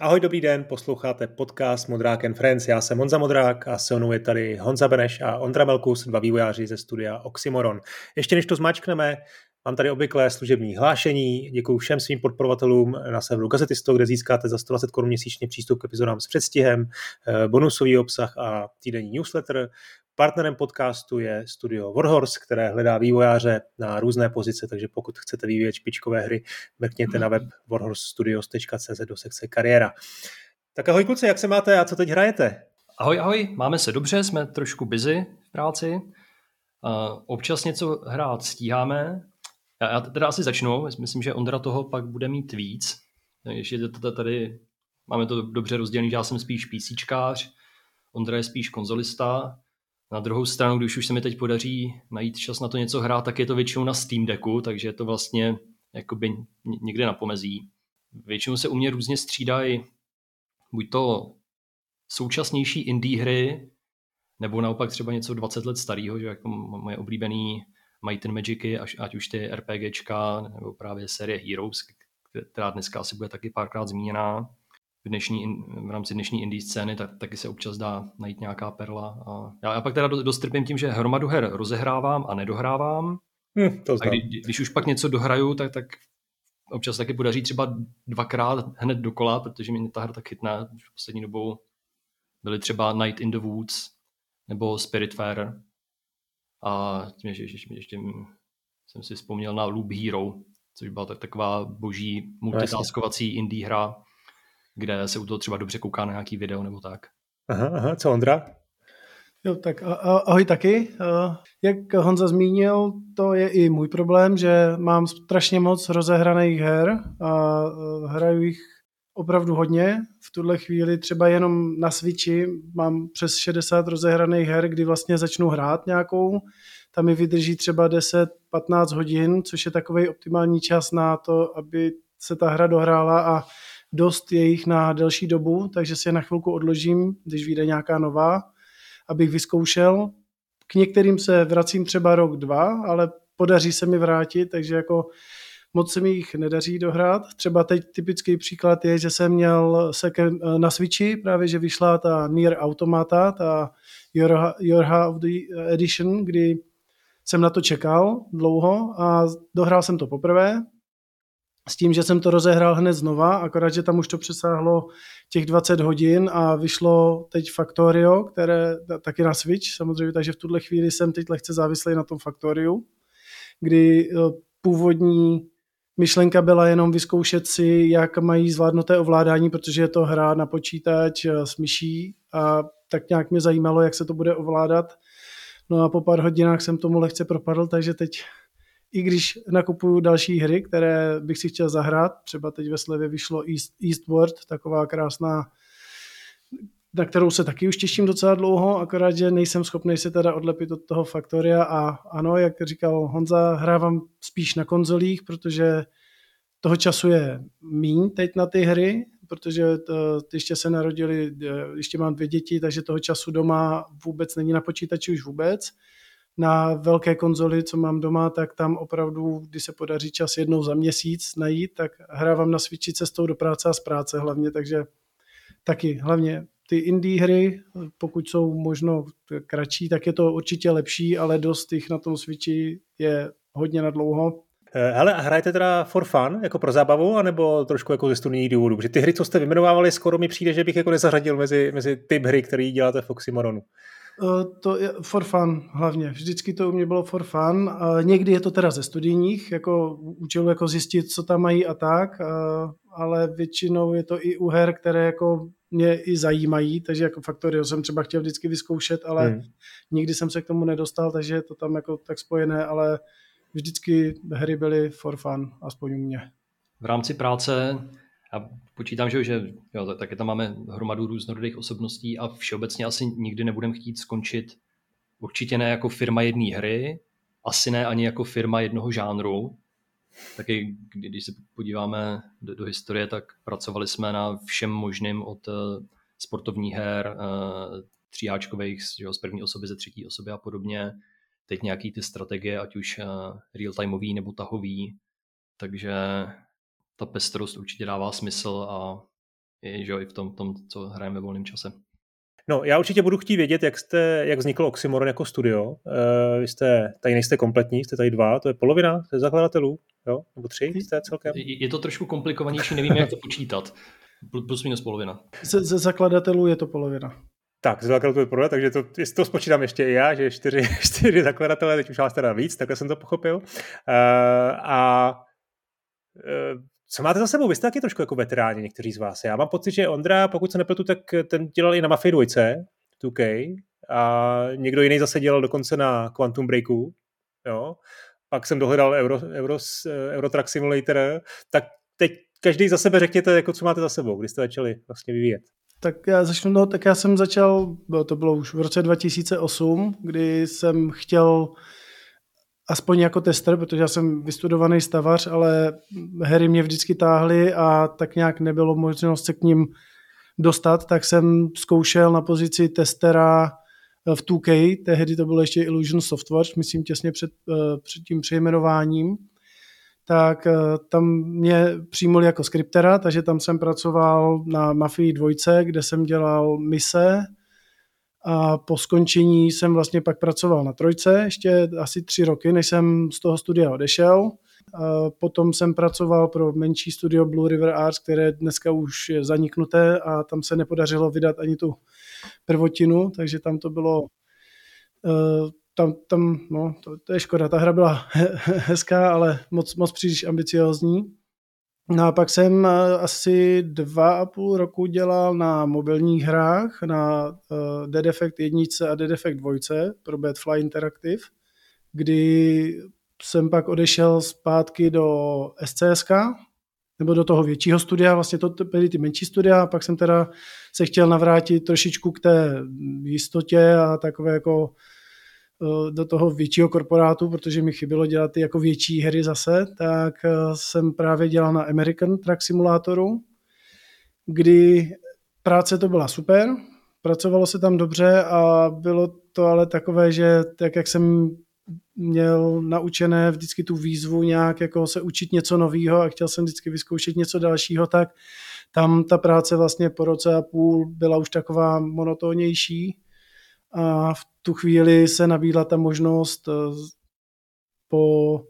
Ahoj, dobrý den, posloucháte podcast Modrák and Friends. Já jsem Honza Modrák a se mnou je tady Honza Beneš a Ondra Melkus, dva vývojáři ze studia Oxymoron. Ještě než to zmáčkneme, mám tady obvyklé služební hlášení. Děkuji všem svým podporovatelům na serveru Gazetisto, kde získáte za 120 korun měsíčně přístup k epizodám s předstihem, eh, bonusový obsah a týdenní newsletter. Partnerem podcastu je studio Warhorse, které hledá vývojáře na různé pozice, takže pokud chcete vyvíjet špičkové hry, mrkněte na web warhorsestudios.cz do sekce kariéra. Tak ahoj kluci, jak se máte a co teď hrajete? Ahoj, ahoj, máme se dobře, jsme trošku busy v práci. Uh, občas něco hrát stíháme. Já, já teda asi začnu, myslím, že Ondra toho pak bude mít víc. Ještě tady máme to dobře rozdělené, že já jsem spíš PCčkář, Ondra je spíš konzolista, na druhou stranu, když už se mi teď podaří najít čas na to něco hrát, tak je to většinou na Steam Decku, takže je to vlastně jakoby někde na pomezí. Většinou se u mě různě střídají buď to současnější indie hry, nebo naopak třeba něco 20 let starého, že jako moje oblíbený Might and Magicy, ať už ty RPGčka, nebo právě série Heroes, která dneska asi bude taky párkrát zmíněná v, dnešní, v rámci dnešní indie scény, tak taky se občas dá najít nějaká perla. A já, já pak teda dost trpím tím, že hromadu her rozehrávám a nedohrávám. Hm, to a kdy, když už pak něco dohraju, tak, tak občas taky podaří třeba dvakrát hned dokola, protože mě ta hra tak chytná. V poslední dobou byly třeba Night in the Woods nebo Spiritfarer. A tím, že ještě, ještě jsem si vzpomněl na Loop Hero, což byla tak, taková boží multitaskovací indie hra, kde se u toho třeba dobře kouká na nějaký video nebo tak. Aha, aha, co Ondra? Jo, tak ahoj taky. Jak Honza zmínil, to je i můj problém, že mám strašně moc rozehraných her a hraju jich opravdu hodně. V tuhle chvíli třeba jenom na Switchi mám přes 60 rozehraných her, kdy vlastně začnu hrát nějakou. Tam mi vydrží třeba 10-15 hodin, což je takový optimální čas na to, aby se ta hra dohrála a dost je jich na delší dobu, takže si je na chvilku odložím, když vyjde nějaká nová, abych vyzkoušel. K některým se vracím třeba rok, dva, ale podaří se mi vrátit, takže jako moc se mi jich nedaří dohrát. Třeba teď typický příklad je, že jsem měl second, na Switchi právě, že vyšla ta Nier Automata, ta Yorha of the Edition, kdy jsem na to čekal dlouho a dohrál jsem to poprvé, s tím, že jsem to rozehrál hned znova, akorát, že tam už to přesáhlo těch 20 hodin a vyšlo teď Factorio, které taky na Switch samozřejmě, takže v tuhle chvíli jsem teď lehce závislý na tom Factoriu, kdy eh, původní myšlenka byla jenom vyzkoušet si, jak mají zvládnuté ovládání, protože je to hra na počítač eh, s myší a tak nějak mě zajímalo, jak se to bude ovládat. No a po pár hodinách jsem tomu lehce propadl, takže teď i když nakupuju další hry, které bych si chtěl zahrát, třeba teď ve slevě vyšlo East, Eastward, taková krásná, na kterou se taky už těším docela dlouho, akorát, že nejsem schopný se teda odlepit od toho Faktoria a ano, jak říkal Honza, hrávám spíš na konzolích, protože toho času je míň teď na ty hry, protože to, ještě se narodili, ještě mám dvě děti, takže toho času doma vůbec není na počítači už vůbec. Na velké konzoli, co mám doma, tak tam opravdu, když se podaří čas jednou za měsíc najít, tak hrávám na Switchi cestou do práce a z práce hlavně, takže taky hlavně ty indie hry, pokud jsou možno kratší, tak je to určitě lepší, ale dost jich na tom Switchi je hodně na dlouho. Eh, hele, a hrajete teda for fun, jako pro zábavu, anebo trošku jako ze studijních důvodů? Protože ty hry, co jste vyjmenovávali, skoro mi přijde, že bych jako nezařadil mezi, mezi typ hry, který děláte v Oxymoronu. Eh, to je for fun hlavně. Vždycky to u mě bylo for fun. Někdy je to teda ze studijních, jako účelu jako zjistit, co tam mají a tak, ale většinou je to i u her, které jako mě i zajímají, takže jako Factorio jsem třeba chtěl vždycky vyzkoušet, ale hmm. nikdy jsem se k tomu nedostal, takže je to tam jako tak spojené, ale vždycky hry byly for fun, aspoň u mě. V rámci práce já počítám, že, že jo, taky tam máme hromadu různorodých osobností a všeobecně asi nikdy nebudeme chtít skončit určitě ne jako firma jedné hry, asi ne ani jako firma jednoho žánru. Taky když se podíváme do, do historie, tak pracovali jsme na všem možným od uh, sportovních her, uh, tříáčkových jo, z první osoby, ze třetí osoby a podobně. Teď nějaký ty strategie, ať už uh, real-timeový nebo tahový. Takže ta pestrost určitě dává smysl a i, že, i v tom, tom, co hrajeme ve volném čase. No, já určitě budu chtít vědět, jak, jste, jak vznikl Oxymoron jako studio. Uh, vy jste, tady nejste kompletní, jste tady dva, to je polovina ze zakladatelů, jo? Nebo tři jste celkem? Je to trošku komplikovanější, nevím, jak to počítat. Plus minus polovina. Ze, ze zakladatelů je to polovina. Tak, z zakladatelů je polovina, takže to, jestli to spočítám ještě i já, že čtyři, čtyři zakladatelé, teď už vás teda víc, takhle jsem to pochopil. Uh, a uh, co máte za sebou? Vy jste taky trošku jako veteráni, někteří z vás. Já mám pocit, že Ondra, pokud se nepletu, tak ten dělal i na Mafia 2, 2K, a někdo jiný zase dělal dokonce na Quantum Breaku, jo. Pak jsem dohledal Euro, Euro, Euro Truck Simulator, tak teď každý za sebe řekněte, jako co máte za sebou, kdy jste začali vlastně vyvíjet. Tak já začnu, no, tak já jsem začal, to bylo už v roce 2008, kdy jsem chtěl aspoň jako tester, protože já jsem vystudovaný stavař, ale hry mě vždycky táhly a tak nějak nebylo možnost se k ním dostat, tak jsem zkoušel na pozici testera v 2K, tehdy to bylo ještě Illusion Software, myslím těsně před, eh, před tím přejmenováním, tak eh, tam mě přijmuli jako skriptera, takže tam jsem pracoval na Mafii 2, kde jsem dělal mise, a po skončení jsem vlastně pak pracoval na trojce, ještě asi tři roky, než jsem z toho studia odešel. Potom jsem pracoval pro menší studio Blue River Arts, které dneska už je zaniknuté a tam se nepodařilo vydat ani tu prvotinu, takže tam to bylo eh, tam, tam no, to, to je škoda, ta hra byla hezká, ale moc, moc příliš ambiciozní. No a pak jsem eh, asi dva a půl roku dělal na mobilních hrách, na uh, Dead Effect 1 a Dead Effect 2 pro Badfly Interactive, kdy jsem pak odešel zpátky do SCSK, nebo do toho většího studia, vlastně to byly ty menší studia, a pak jsem teda se chtěl navrátit trošičku k té jistotě a takové jako Eh, do toho většího korporátu, protože mi chybělo dělat ty jako větší hry zase, tak eh, jsem právě dělal na American Truck Simulatoru, kdy práce to byla super, pracovalo se tam dobře a bylo to ale takové, že tak jak jsem měl naučené vždycky tu výzvu nějak jako se učit něco nového a chtěl jsem vždycky vyzkoušet něco dalšího, tak tam ta práce vlastně po roce a půl byla už taková monotónnější. A v tu chvíli se nabídla ta možnost eh, po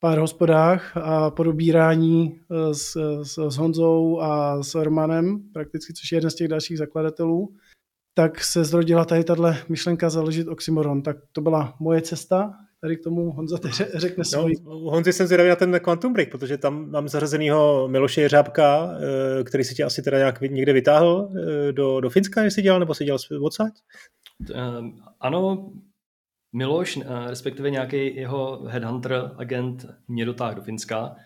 pár hospodách a po dobírání eh, s, s, s Honzou a s Romanem, prakticky, což je jeden z těch dalších zakladatelů, tak se zrodila tady tahle myšlenka založit Oxymoron. Tak to byla moje cesta, tady k tomu Honza řekne svůj. No, Honzi jsem zvědavý na ten Quantum Break, protože tam mám zařazenýho Miloše Jeřábka, eh, který si tě asi teda nějak někde vytáhl do, do Finska, jestli dělal, nebo si dělal odsaď? Ehm, ano, Miloš, eh, respektive nějaký jeho headhunter agent mě dotáhl do Finska,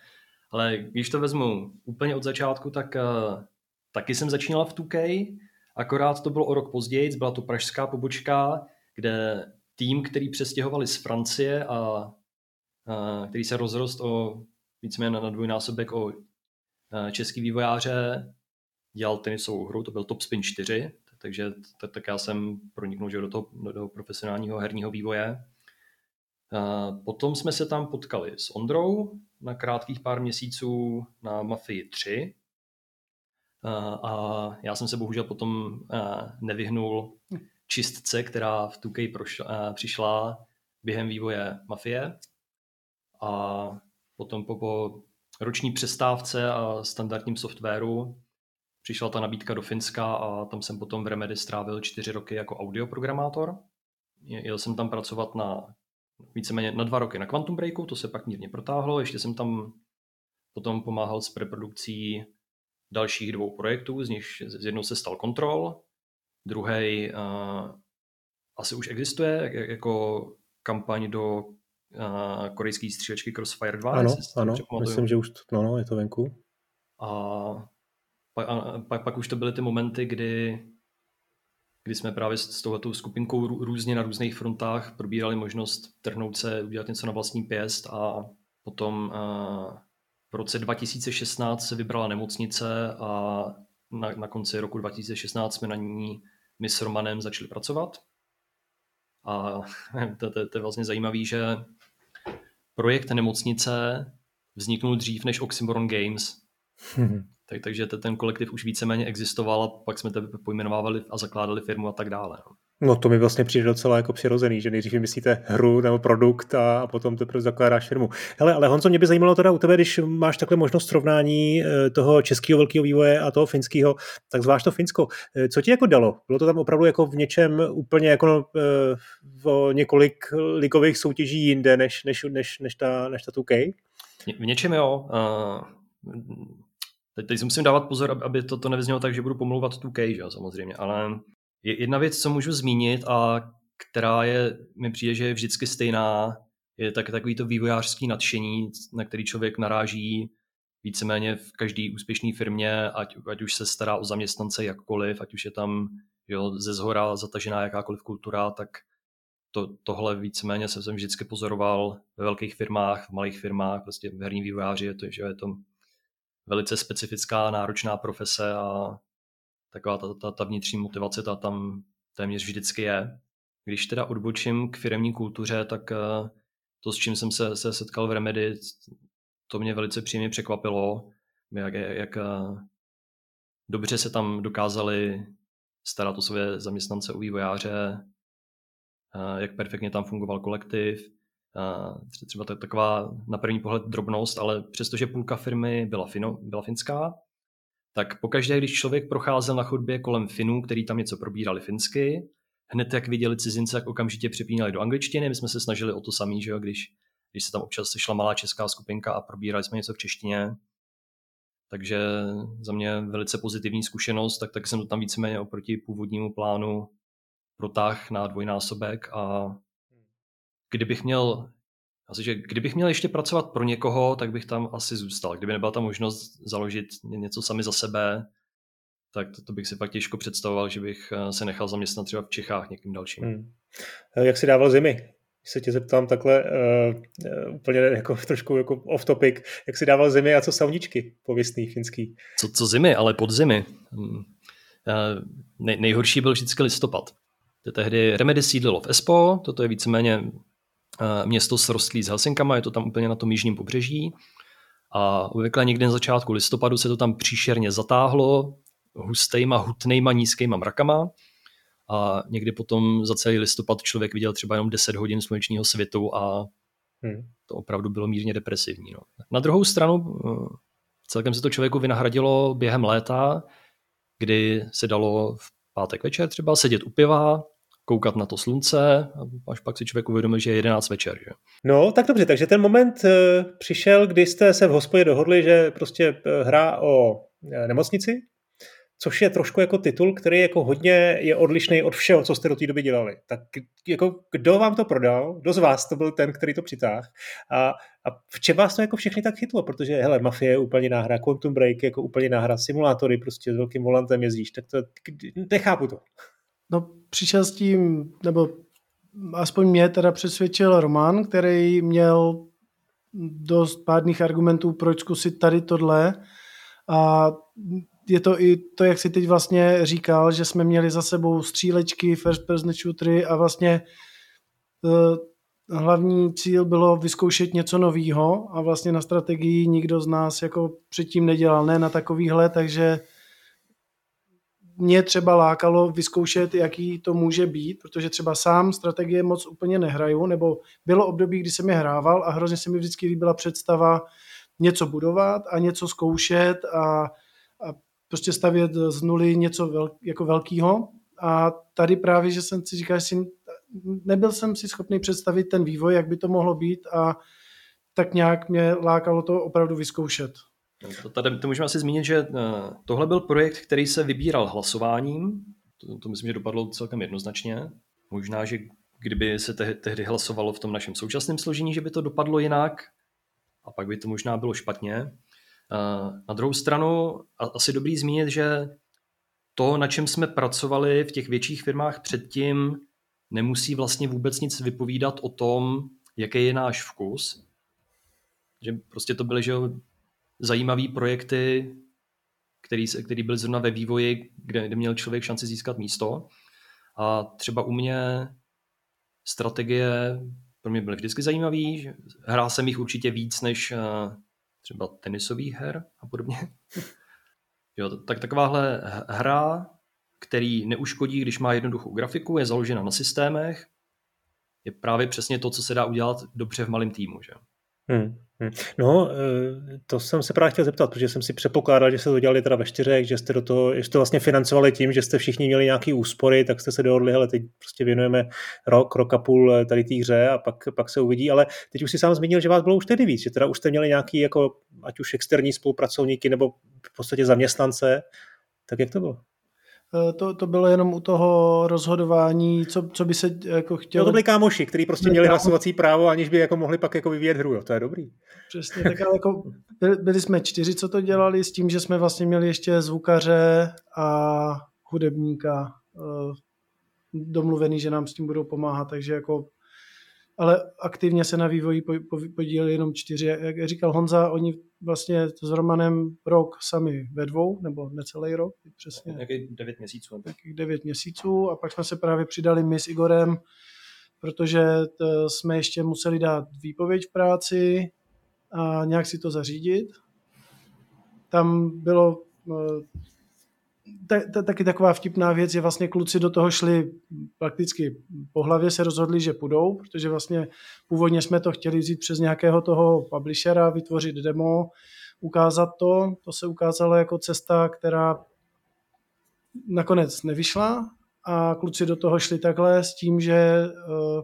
ale když to vezmu úplně od začátku, tak uh, taky jsem začínal v 2K, akorát to bylo o rok později, byla to pražská pobočka, kde tým, který přestěhovali z Francie a uh, který se rozrost o víceméně na dvojnásobek o český vývojáře, dělal tenisovou hru, to byl Top Spin 4, takže tak, tak já jsem proniknul že do toho do toho profesionálního herního vývoje. A potom jsme se tam potkali s Ondrou na krátkých pár měsíců na Mafii 3. A, já jsem se bohužel potom nevyhnul čistce, která v 2K prošla, přišla během vývoje Mafie. A potom po, po roční přestávce a standardním softwaru přišla ta nabídka do Finska a tam jsem potom v Remedy strávil čtyři roky jako audioprogramátor. Jel jsem tam pracovat na víceméně na dva roky na Quantum Breaku, to se pak mírně protáhlo, ještě jsem tam potom pomáhal s preprodukcí dalších dvou projektů, z nich z jednou se stal Control, druhý uh, asi už existuje jako kampaň do uh, korejské střílečky Crossfire 2. Ano, ano, myslím, že už to, no, no, je to venku. A pak, a, pak, pak už to byly ty momenty, kdy, kdy jsme právě s touhletou skupinkou různě na různých frontách probírali možnost trhnout se, udělat něco na vlastní pěst a potom a, v roce 2016 se vybrala nemocnice a na, na konci roku 2016 jsme na ní my s Romanem začali pracovat. A to, to, to je vlastně zajímavé, že projekt nemocnice vzniknul dřív než Oxymoron Games, Hmm. Tak, takže ten kolektiv už víceméně existoval a pak jsme tebe pojmenovávali a zakládali firmu a tak dále. No. No to mi vlastně přijde docela jako přirozený, že nejdřív vymyslíte hru nebo produkt a, a potom teprve zakládáš firmu. Hele, ale Honzo, mě by zajímalo teda u tebe, když máš takhle možnost srovnání eh, toho českého velkého vývoje a toho finského, tak zvlášť to Finsko. Eh, co ti jako dalo? Bylo to tam opravdu jako v něčem úplně jako eh, v několik ligových soutěží jinde než, než, než, než, ta, než ta 2K? V něčem jo. Uh, teď, teď si musím dávat pozor, aby to, to nevyznělo tak, že budu pomlouvat 2K, že jo, samozřejmě, ale je jedna věc, co můžu zmínit a která je, mi přijde, že je vždycky stejná, je tak, takový to vývojářský nadšení, na který člověk naráží víceméně v každé úspěšné firmě, ať, ať už se stará o zaměstnance jakkoliv, ať už je tam jo, ze zhora zatažená jakákoliv kultura, tak to, tohle víceméně jsem vždycky pozoroval ve velkých firmách, v malých firmách, prostě v herní vývojáři je to, že je to velice specifická, náročná profese a taková ta, ta, ta vnitřní motivace ta tam téměř vždycky je. Když teda odbočím k firmní kultuře, tak eh, to, s čím jsem se, se setkal v Remedy, to mě velice příjemně překvapilo, jak, jak eh, dobře se tam dokázali starat o své zaměstnance, u vývojáře, eh, jak perfektně tam fungoval kolektiv. Třeba taková na první pohled drobnost, ale přestože půlka firmy byla, fino, byla finská, tak pokaždé, když člověk procházel na chodbě kolem Finů, který tam něco probírali finsky, hned jak viděli cizince, jak okamžitě přepínali do angličtiny. My jsme se snažili o to samý, že jo, když, když se tam občas sešla malá česká skupinka a probírali jsme něco v češtině. Takže za mě velice pozitivní zkušenost, tak, tak jsem to tam víceméně oproti původnímu plánu protáh na dvojnásobek a kdybych měl asi, že kdybych měl ještě pracovat pro někoho, tak bych tam asi zůstal. Kdyby nebyla ta možnost založit něco sami za sebe, tak to, to bych si pak těžko představoval, že bych eh, se nechal zaměstnat třeba v Čechách někým dalším. Hmm. Eh, jak si dával zimy? Když se tě zeptám takhle uh, úplně jako trošku jako off topic, jak si dával zimy a co sauničky pověstný finský? Co, co zimy, ale pod zimy. Hmm. Uh, nej, nejhorší byl vždycky listopad. Tehdy Remedy sídlilo v Espo, toto je víceméně město srostlý s Helsinkama, je to tam úplně na tom jižním pobřeží. A obvykle někdy na začátku listopadu se to tam příšerně zatáhlo hustejma, hutnejma, nízkýma mrakama. A někdy potom za celý listopad člověk viděl třeba jenom 10 hodin slunečního světu a hmm. to opravdu bylo mírně depresivní. No. Na druhou stranu eh, celkem se to člověku vynahradilo během léta, kdy se dalo v pátek večer třeba sedět u piva, koukat na to slunce a až pak si člověk uvědomil, že je 11 večer. Že? No, tak dobře, takže ten moment uh, přišel, kdy jste se v hospodě dohodli, že prostě uh, hra o uh, nemocnici, což je trošku jako titul, který jako hodně je odlišný od všeho, co jste do té doby dělali. Tak jako kdo vám to prodal, kdo z vás to byl ten, který to přitáhl a, a v čem vás to jako všechny tak chytlo, protože hele, Mafie je úplně náhra, Quantum Break jako úplně náhra, simulátory prostě s velkým volantem jezdíš, tak to nechápu to. No přišel s tím, nebo aspoň mě teda přesvědčil Roman, který měl dost pádných argumentů, proč zkusit tady tohle. A je to i to, jak si teď vlastně říkal, že jsme měli za sebou střílečky, first person shootery a vlastně uh, hlavní cíl bylo vyzkoušet něco nového a vlastně na strategii nikdo z nás jako předtím nedělal, ne na takovýhle, takže mě třeba lákalo vyzkoušet, jaký to může být, protože třeba sám strategie moc úplně nehraju, nebo bylo období, kdy jsem je hrával a hrozně se mi vždycky líbila představa něco budovat a něco zkoušet a, a prostě stavět z nuly něco vel, jako velkého. A tady právě, že jsem si říkal, že si, nebyl jsem si schopný představit ten vývoj, jak by to mohlo být a tak nějak mě lákalo to opravdu vyzkoušet. No, to, tady, to můžeme asi zmínit, že eh, tohle byl projekt, který se vybíral hlasováním. To, to myslím, že dopadlo celkem jednoznačně. Možná, že kdyby se te, tehdy hlasovalo v tom našem současném složení, že by to dopadlo jinak a pak by to možná bylo špatně. Eh, na druhou stranu asi dobrý zmínit, že to, na čem jsme pracovali v těch větších firmách předtím, nemusí vlastně vůbec nic vypovídat o tom, jaký je náš vkus. Že prostě to byly že zajímavé projekty, který, který byl zrovna ve vývoji, kde, kde měl člověk šanci získat místo. A třeba u mě strategie pro mě byly vždycky zajímavé. Hrál jsem jich určitě víc než eh, třeba tenisových her a podobně. Jo, tak takováhle hra, který neuškodí, když má jednoduchou grafiku, je založena na systémech, je právě přesně to, co se dá udělat dobře v malém týmu. Že? Hmm. No, eh, to jsem se právě chtěl zeptat, protože jsem si předpokládal, že jste to dělali teda ve čtyřech, že jste do toho, že jste vlastně financovali tím, že jste všichni měli nějaký úspory, tak jste se dohodli, ale teď prostě věnujeme rok, rok a půl eh, tady té hře a pak, pak se uvidí, ale teď už si sám zmínil, že vás bylo už tedy víc, že teda už jste měli nějaký jako, ať už externí spolupracovníky nebo v podstatě zaměstnance, tak jak to bylo? Eh, to, to bylo jenom u toho rozhodování, co, co by se jako chtělo. No to byli kámoši, kteří prostě měli hlasovací právo, aniž by jako mohli pak jako vyvíjet hru, jo. to je dobrý. Přesně, tak ale jako byli, byli jsme čtyři, co to dělali, s tím, že jsme vlastně měli ještě zvukaře a hudebníka eh, domluvený, že nám s tím budou pomáhat, takže jako ale aktivně se na vývoji podíleli jenom čtyři. Jak říkal Honza, oni vlastně s Romanem rok sami ve dvou, nebo necelý rok, přesně. Nějaký devět měsíců. Nějakých devět měsíců a pak jsme se právě přidali my s Igorem, protože jsme ještě museli dát výpověď v práci a nějak si to zařídit. Tam bylo ta, taky taková vtipná věc je vlastně kluci do toho šli prakticky po hlavě se rozhodli, že půjdou, protože vlastně původně jsme to chtěli vzít přes nějakého toho publishera, vytvořit demo, ukázat to. To se ukázalo jako cesta, která nakonec nevyšla a kluci do toho šli takhle s tím, že eh,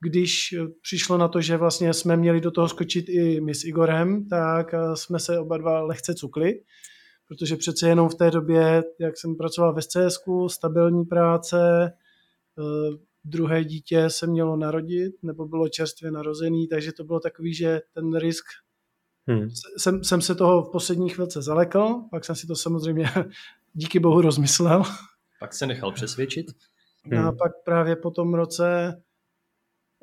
když přišlo na to, že vlastně jsme měli do toho skočit i my s Igorem, tak eh, jsme se oba dva lehce cukli protože přece jenom v té době, jak jsem pracoval ve SCS, stabilní práce, eh, druhé dítě se mělo narodit, nebo bylo čerstvě narozený, takže to bylo takový, že ten risk Hmm. Jsem, jsem se toho v poslední chvilce zalekl, pak jsem si to samozřejmě díky bohu rozmyslel. Pak se nechal přesvědčit. Hmm. A pak právě po tom roce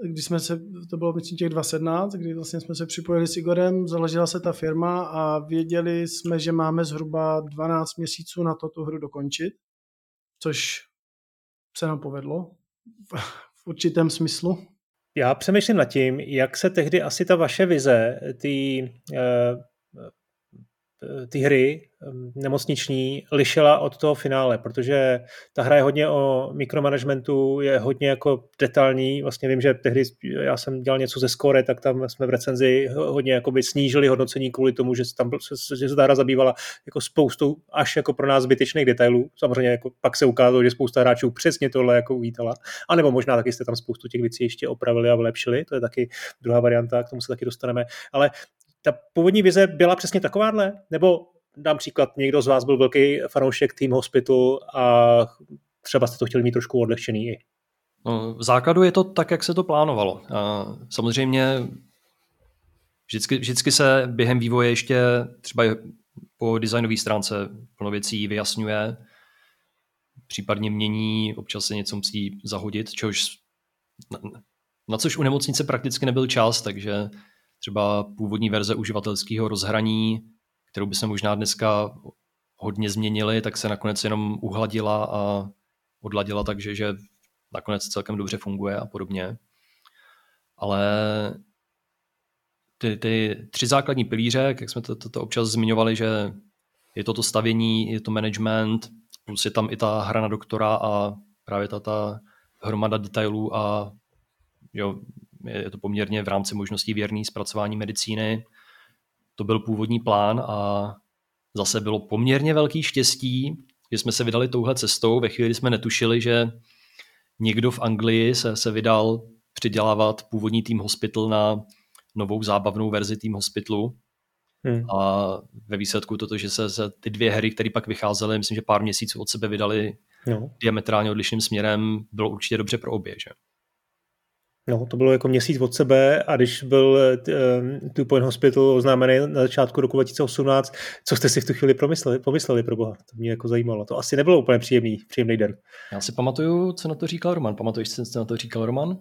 když jsme se, to bylo myslím těch 2017, kdy vlastně jsme se připojili s Igorem, založila se ta firma a věděli jsme, že máme zhruba 12 měsíců na to tu hru dokončit, což se nám povedlo v určitém smyslu. Já přemýšlím nad tím, jak se tehdy asi ta vaše vize, ty ty hry nemocniční lišila od toho finále, protože ta hra je hodně o mikromanagementu, je hodně jako detailní. Vlastně vím, že tehdy já jsem dělal něco ze Score, tak tam jsme v recenzi hodně jakoby snížili hodnocení kvůli tomu, že, tam, že se ta hra zabývala jako spoustou až jako pro nás zbytečných detailů. Samozřejmě jako pak se ukázalo, že spousta hráčů přesně tohle jako uvítala. A nebo možná taky jste tam spoustu těch věcí ještě opravili a vylepšili. To je taky druhá varianta, k tomu se taky dostaneme. Ale ta původní vize byla přesně takováhle? Nebo dám příklad, někdo z vás byl velký fanoušek Team Hospital a třeba jste to chtěli mít trošku odlehčený i? No, v základu je to tak, jak se to plánovalo. Samozřejmě vždycky, vždycky se během vývoje ještě třeba po designové stránce plno věcí vyjasňuje, případně mění, občas se něco musí zahodit, čehož na, na což u nemocnice prakticky nebyl čas, takže třeba původní verze uživatelského rozhraní, kterou by se možná dneska hodně změnili, tak se nakonec jenom uhladila a odladila takže že nakonec celkem dobře funguje a podobně. Ale ty, ty tři základní pilíře, jak jsme to, to, to občas zmiňovali, že je to to stavění, je to management, plus je tam i ta hra na doktora a právě ta, ta hromada detailů a jo, je to poměrně v rámci možností věrný zpracování medicíny. To byl původní plán a zase bylo poměrně velký štěstí, že jsme se vydali touhle cestou. Ve chvíli jsme netušili, že někdo v Anglii se, se vydal přidělávat původní Team Hospital na novou zábavnou verzi Team Hospitalu. Hmm. A ve výsledku toto, že se, se ty dvě hry, které pak vycházely, myslím, že pár měsíců od sebe vydali no. diametrálně odlišným směrem, bylo určitě dobře pro obě. Že? No, to bylo jako měsíc od sebe a když byl uh, Two Point Hospital oznámený na začátku roku 2018, co jste si v tu chvíli pomysleli, pomysleli pro boha? To mě jako zajímalo. To asi nebylo úplně příjemný, příjemný den. Já si pamatuju, co na to říkal Roman. Pamatuješ si, co na to říkal Roman?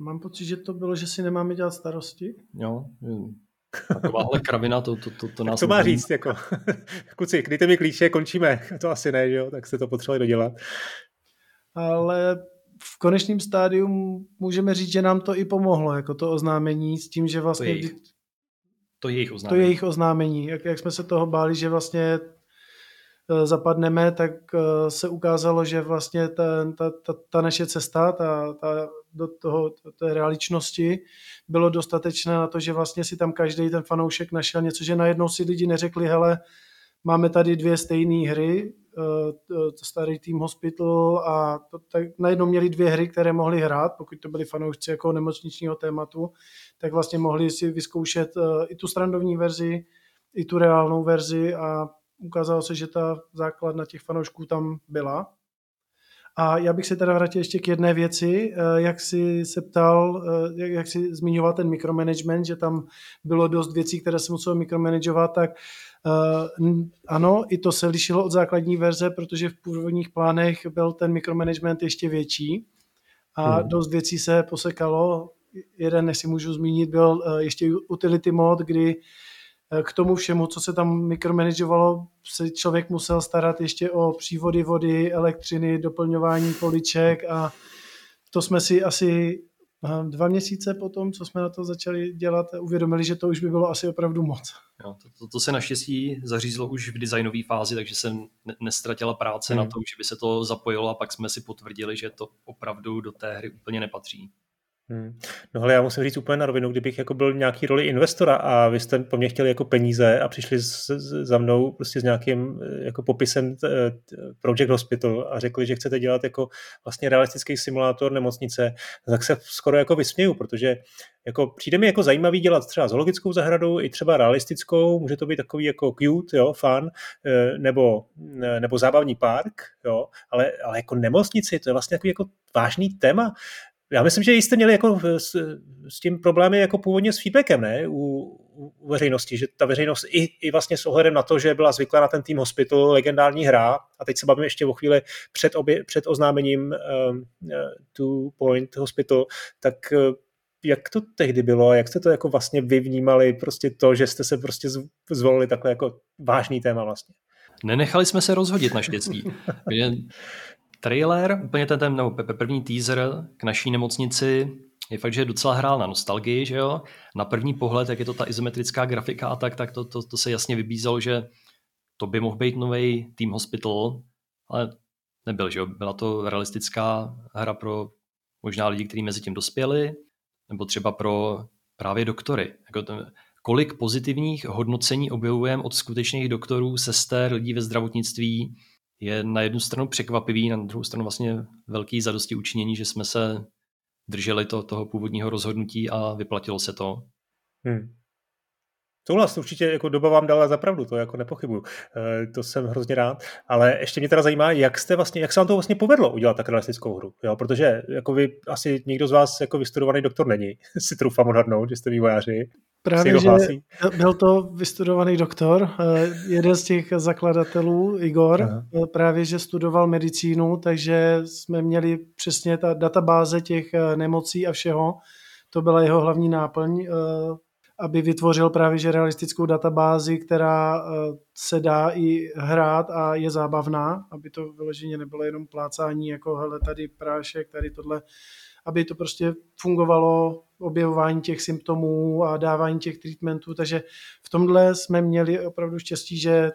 Mám pocit, že to bylo, že si nemáme dělat starosti. Jo, takováhle kravina, to, to, to, to nás... to má říct, jako, kluci, dejte mi klíče, končíme. To asi ne, že jo, tak jste to potřebovali dodělat. Ale v konečném stádiu můžeme říct, že nám to i pomohlo, jako to oznámení s tím, že vlastně... To je jejich oznámení. To je jejich oznámení. Jak, jak jsme se toho báli, že vlastně Eh, zapadneme, tak eh, se ukázalo, že vlastně ta, ta, ta, ta naše cesta ta, ta, do toho, té realičnosti bylo dostatečné na to, že vlastně si tam každý ten fanoušek našel něco, že najednou si lidi neřekli, hele, máme tady dvě stejné hry, eh, starý Team Hospital a to, tak najednou měli dvě hry, které mohli hrát, pokud to byli fanoušci jako nemocničního tématu, tak vlastně mohli si vyzkoušet i tu strandovní verzi, i tu reálnou verzi a ukázalo se, že ta základna těch fanoušků tam byla. A já bych se teda vrátil ještě k jedné věci, eh, jak si se ptal, eh, jak si zmiňoval ten mikromanagement, že tam bylo dost věcí, které se muselo mikromanagovat, tak eh, ano, i to se lišilo od základní verze, protože v původních plánech byl ten mikromanagement ještě větší a hmm. dost věcí se posekalo. Jeden, než si můžu zmínit, byl ještě utility mod, kdy k tomu všemu, co se tam mikromanageovalo, se člověk musel starat ještě o přívody vody, elektřiny, doplňování poliček a to jsme si asi dva měsíce potom, co jsme na to začali dělat, uvědomili, že to už by bylo asi opravdu moc. Jo, to, to, to se naštěstí zařízlo už v designové fázi, takže se nestratila práce hmm. na tom, že by se to zapojilo a pak jsme si potvrdili, že to opravdu do té hry úplně nepatří. Hmm. No ale já musím říct úplně na rovinu, kdybych jako byl nějaký roli investora a vy jste po mně chtěli jako peníze a přišli s, za mnou prostě s nějakým eh, jako popisem t, t, Project Hospital a řekli, že chcete dělat jako vlastně realistický simulátor nemocnice, tak se skoro jako vysměju, protože jako přijde mi jako zajímavý dělat třeba zoologickou zahradu i třeba realistickou, může to být takový jako cute, jo, fun, eh, nebo, eh, nebo zábavní park, jo, ale, ale jako nemocnici, to je vlastně takový jako vážný téma já myslím, že jste měli jako s, s tím problémy jako původně s feedbackem, ne? U, u veřejnosti, že ta veřejnost i, i vlastně s ohledem na to, že byla zvyklá na ten Team Hospital, legendární hra, a teď se bavím ještě o chvíli před, obě, před oznámením um, uh, Two Point Hospital, tak uh, jak to tehdy bylo, jak jste to jako vlastně vy vnímali, prostě to, že jste se prostě zvolili takhle jako vážný téma vlastně? Nenechali jsme se rozhodit naštěstí. trailer, úplně ten, ten nebo první teaser k naší nemocnici je fakt, že docela hrál na nostalgii, že jo. Na první pohled, jak je to ta izometrická grafika a tak, tak to, to, to se jasně vybízelo, že to by mohl být nový Team Hospital, ale nebyl, že jo. Byla to realistická hra pro možná lidi, kteří mezi tím dospěli, nebo třeba pro právě doktory. Jako ten, kolik pozitivních hodnocení objevujeme od skutečných doktorů, sester, lidí ve zdravotnictví, je na jednu stranu překvapivý, na druhou stranu vlastně velký zadosti učinění, že jsme se drželi to, toho původního rozhodnutí a vyplatilo se to. Hmm. Souhlas, určitě jako doba vám dala za pravdu, to jako nepochybuju. E, to jsem hrozně rád. Ale ještě mě teda zajímá, jak jste vlastně, jak se vám to vlastně povedlo udělat tak realistickou hru. Jo? Protože jako vy asi nikdo z vás jako vystudovaný doktor není, si troufám odhadnout, že jste vývojáři. Právě, že byl to vystudovaný doktor, eh, jeden z těch zakladatelů, Igor, Aha. Eh, právě, že studoval medicínu, takže jsme měli přesně ta databáze těch nemocí a všeho. To byla jeho hlavní náplň aby vytvořil právě že realistickou databázi, která eh, se dá i hrát a je zábavná, aby to vyloženě nebylo jenom plácání jako hele tady prášek, tady tohle, aby to prostě fungovalo objevování těch symptomů a dávání těch treatmentů, takže v tomhle jsme měli opravdu štěstí, že eh,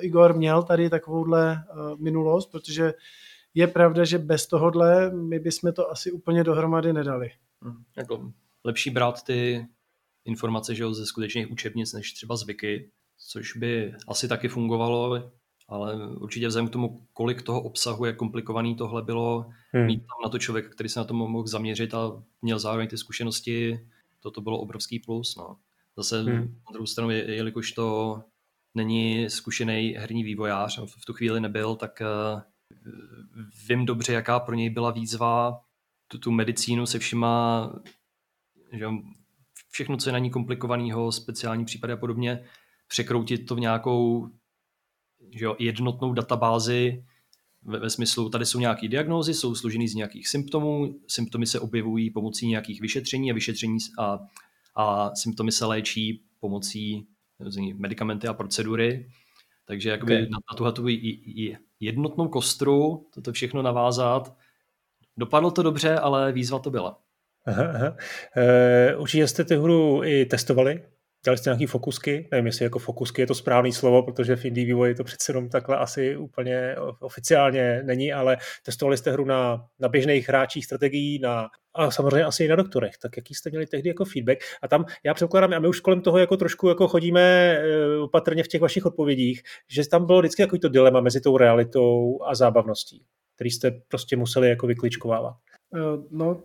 Igor měl tady takovouhle eh, minulost, protože je pravda, že bez tohohle my bychom to asi úplně dohromady nedali. Hmm, jako lepší brát ty informace že jo, ze skutečných učebnic než třeba zvyky, což by asi taky fungovalo, ale určitě vzhledem k tomu, kolik toho obsahu, jak komplikovaný tohle bylo, hmm. mít tam na to člověk, který se na to mohl zaměřit a měl zároveň ty zkušenosti, toto bylo obrovský plus. No. Zase hmm. na druhou stranu, jelikož to není zkušený herní vývojář, v tu chvíli nebyl, tak uh, vím dobře, jaká pro něj byla výzva tu, tu medicínu se všima že všechno, co je na ní komplikovaného, speciální případy a podobně, překroutit to v nějakou že jo, jednotnou databázi ve, ve smyslu, tady jsou nějaké diagnózy, jsou složený z nějakých symptomů, symptomy se objevují pomocí nějakých vyšetření a vyšetření a, a symptomy se léčí pomocí medicamenty a procedury. Takže jakoby okay. na, na tuhle tu jednotnou kostru toto všechno navázat. Dopadlo to dobře, ale výzva to byla. Aha, aha. E, určitě jste tu hru i testovali, Dělali jste nějaké fokusky? Nevím, jestli jako fokusky je to správné slovo, protože v indie vývoji to přece jenom takhle asi úplně oficiálně není, ale testovali jste hru na, na běžných hráčích strategií, na, a samozřejmě asi i na doktorech. Tak jaký jste měli tehdy jako feedback? A tam já předpokládám, a my už kolem toho jako trošku jako chodíme eh, opatrně v těch vašich odpovědích, že tam bylo vždycky takový to dilema mezi tou realitou a zábavností, který jste prostě museli jako vykličkovávat. Eh, no,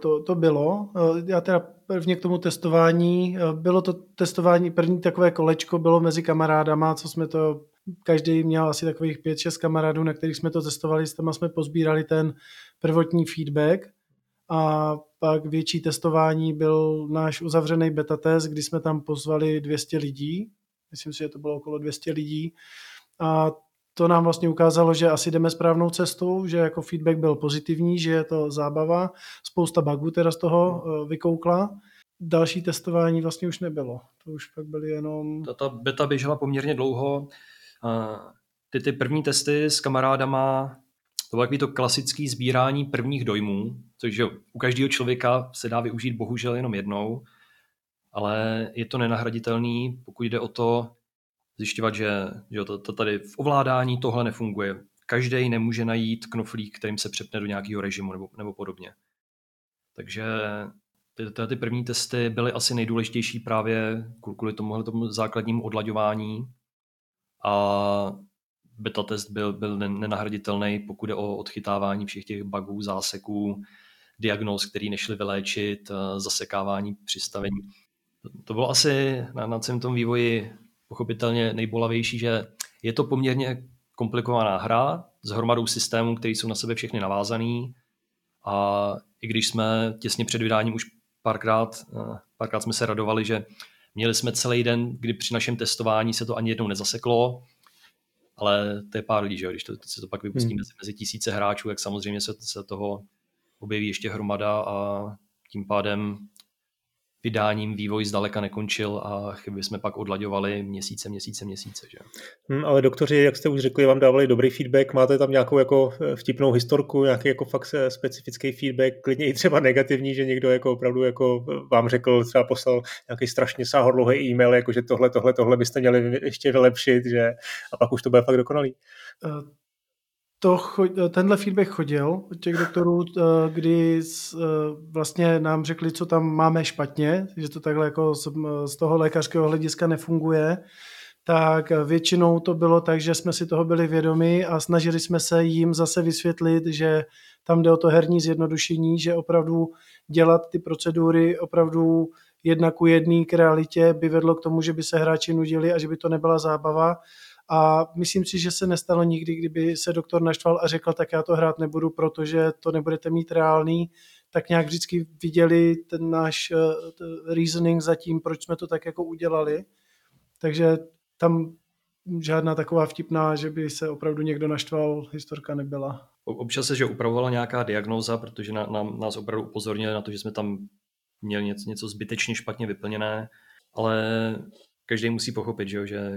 to, to bylo. Eh, já teda prvně k tomu testování, eh, bylo to testování, první takové kolečko bylo mezi kamarádama, co jsme to, každý měl asi takových pět, šest kamarádů, na kterých jsme to testovali, s těma jsme pozbírali ten prvotní feedback. A pak větší testování byl náš uzavřený beta test, kdy jsme tam pozvali 200 lidí, myslím si, že to bylo okolo 200 lidí. A to nám vlastně ukázalo, že asi jdeme správnou cestou, že jako feedback byl pozitivní, že je to zábava, spousta bugů teda z toho eh, vykoukla. Další testování vlastně už nebylo. To už pak byly jenom... Ta, ta beta běžela poměrně dlouho. Ty, ty první testy s kamarádama, to bylo takový to klasický sbírání prvních dojmů, což u každého člověka se dá využít bohužel jenom jednou, ale je to nenahraditelný, pokud jde o to zjišťovat, že, že to, to tady v ovládání tohle nefunguje. Každý nemůže najít knoflík, kterým se přepne do nějakého režimu nebo, nebo podobně. Takže ty, ty, ty první testy byly asi nejdůležitější právě kvůli tomuhle tomu základnímu odlaďování a beta test byl, byl nenahraditelný, pokud je o odchytávání všech těch bugů, záseků, diagnóz, který nešli vyléčit, zasekávání přistavení. To bylo asi na, na celém tom vývoji pochopitelně nejbolavější, že je to poměrně komplikovaná hra s hromadou systémů, které jsou na sebe všechny navázaný a i když jsme těsně před vydáním už párkrát, eh, párkrát jsme se radovali, že měli jsme celý den, kdy při našem testování se to ani jednou nezaseklo, ale to je pár lidí, že když to, se to pak vypustí hmm. mezi, mezi tisíce hráčů, jak samozřejmě se, se toho objeví ještě hromada a tím pádem vydáním vývoj zdaleka nekončil a chyby jsme pak odlaďovali měsíce, měsíce, měsíce. Že? Hmm, ale doktoři, jak jste už řekli, vám dávali dobrý feedback, máte tam nějakou jako eh, vtipnou historku, nějaký jako fakt eh, specifický feedback, klidně i třeba negativní, že někdo jako opravdu jako eh, vám řekl, třeba poslal nějaký strašně sáhodlouhý e-mail, jako že tohle, tohle, tohle byste měli ještě vylepšit, že a pak už to bude fakt dokonalý to, tenhle feedback chodil od těch doktorů, eh, kdy eh, vlastně nám řekli, co tam máme špatně, že to takhle jako z toho lékařského hlediska nefunguje, tak většinou to bylo tak, že jsme si toho byli vědomi a snažili jsme se jim zase vysvětlit, že tam jde o to herní zjednodušení, že opravdu dělat ty procedury opravdu jedna ku jedný k realitě by vedlo k tomu, že by se hráči nudili a že by to nebyla zábava a myslím si, že se nestalo nikdy, kdyby se doktor naštval a řekl, tak já to hrát nebudu, protože to nebudete mít reálný, tak nějak vždycky viděli ten náš uh, reasoning za tím, proč jsme to tak jako udělali. Takže tam žádná taková vtipná, že by se opravdu někdo naštval, historka nebyla. Občas se, že upravovala nějaká diagnóza, protože na, na, nás opravdu upozornili na to, že jsme tam měli něco, něco zbytečně špatně vyplněné, ale každý musí pochopit, že, že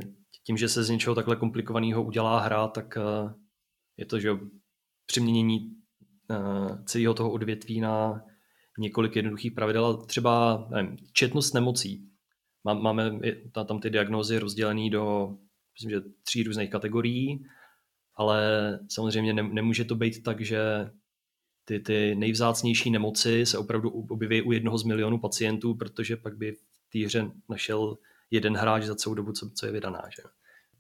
tím, že se z něčeho takhle komplikovaného udělá hra, tak eh, je to, že přeměnění eh, celého toho odvětví na několik jednoduchých pravidel, třeba nevím, četnost nemocí. Máme tam ty diagnózy rozdělené do myslím, že tří různých kategorií, ale samozřejmě nemůže to být tak, že ty, ty nejvzácnější nemoci se opravdu objeví u jednoho z milionů pacientů, protože pak by v té hře našel jeden hráč za celou dobu, co, co je vydaná. Že?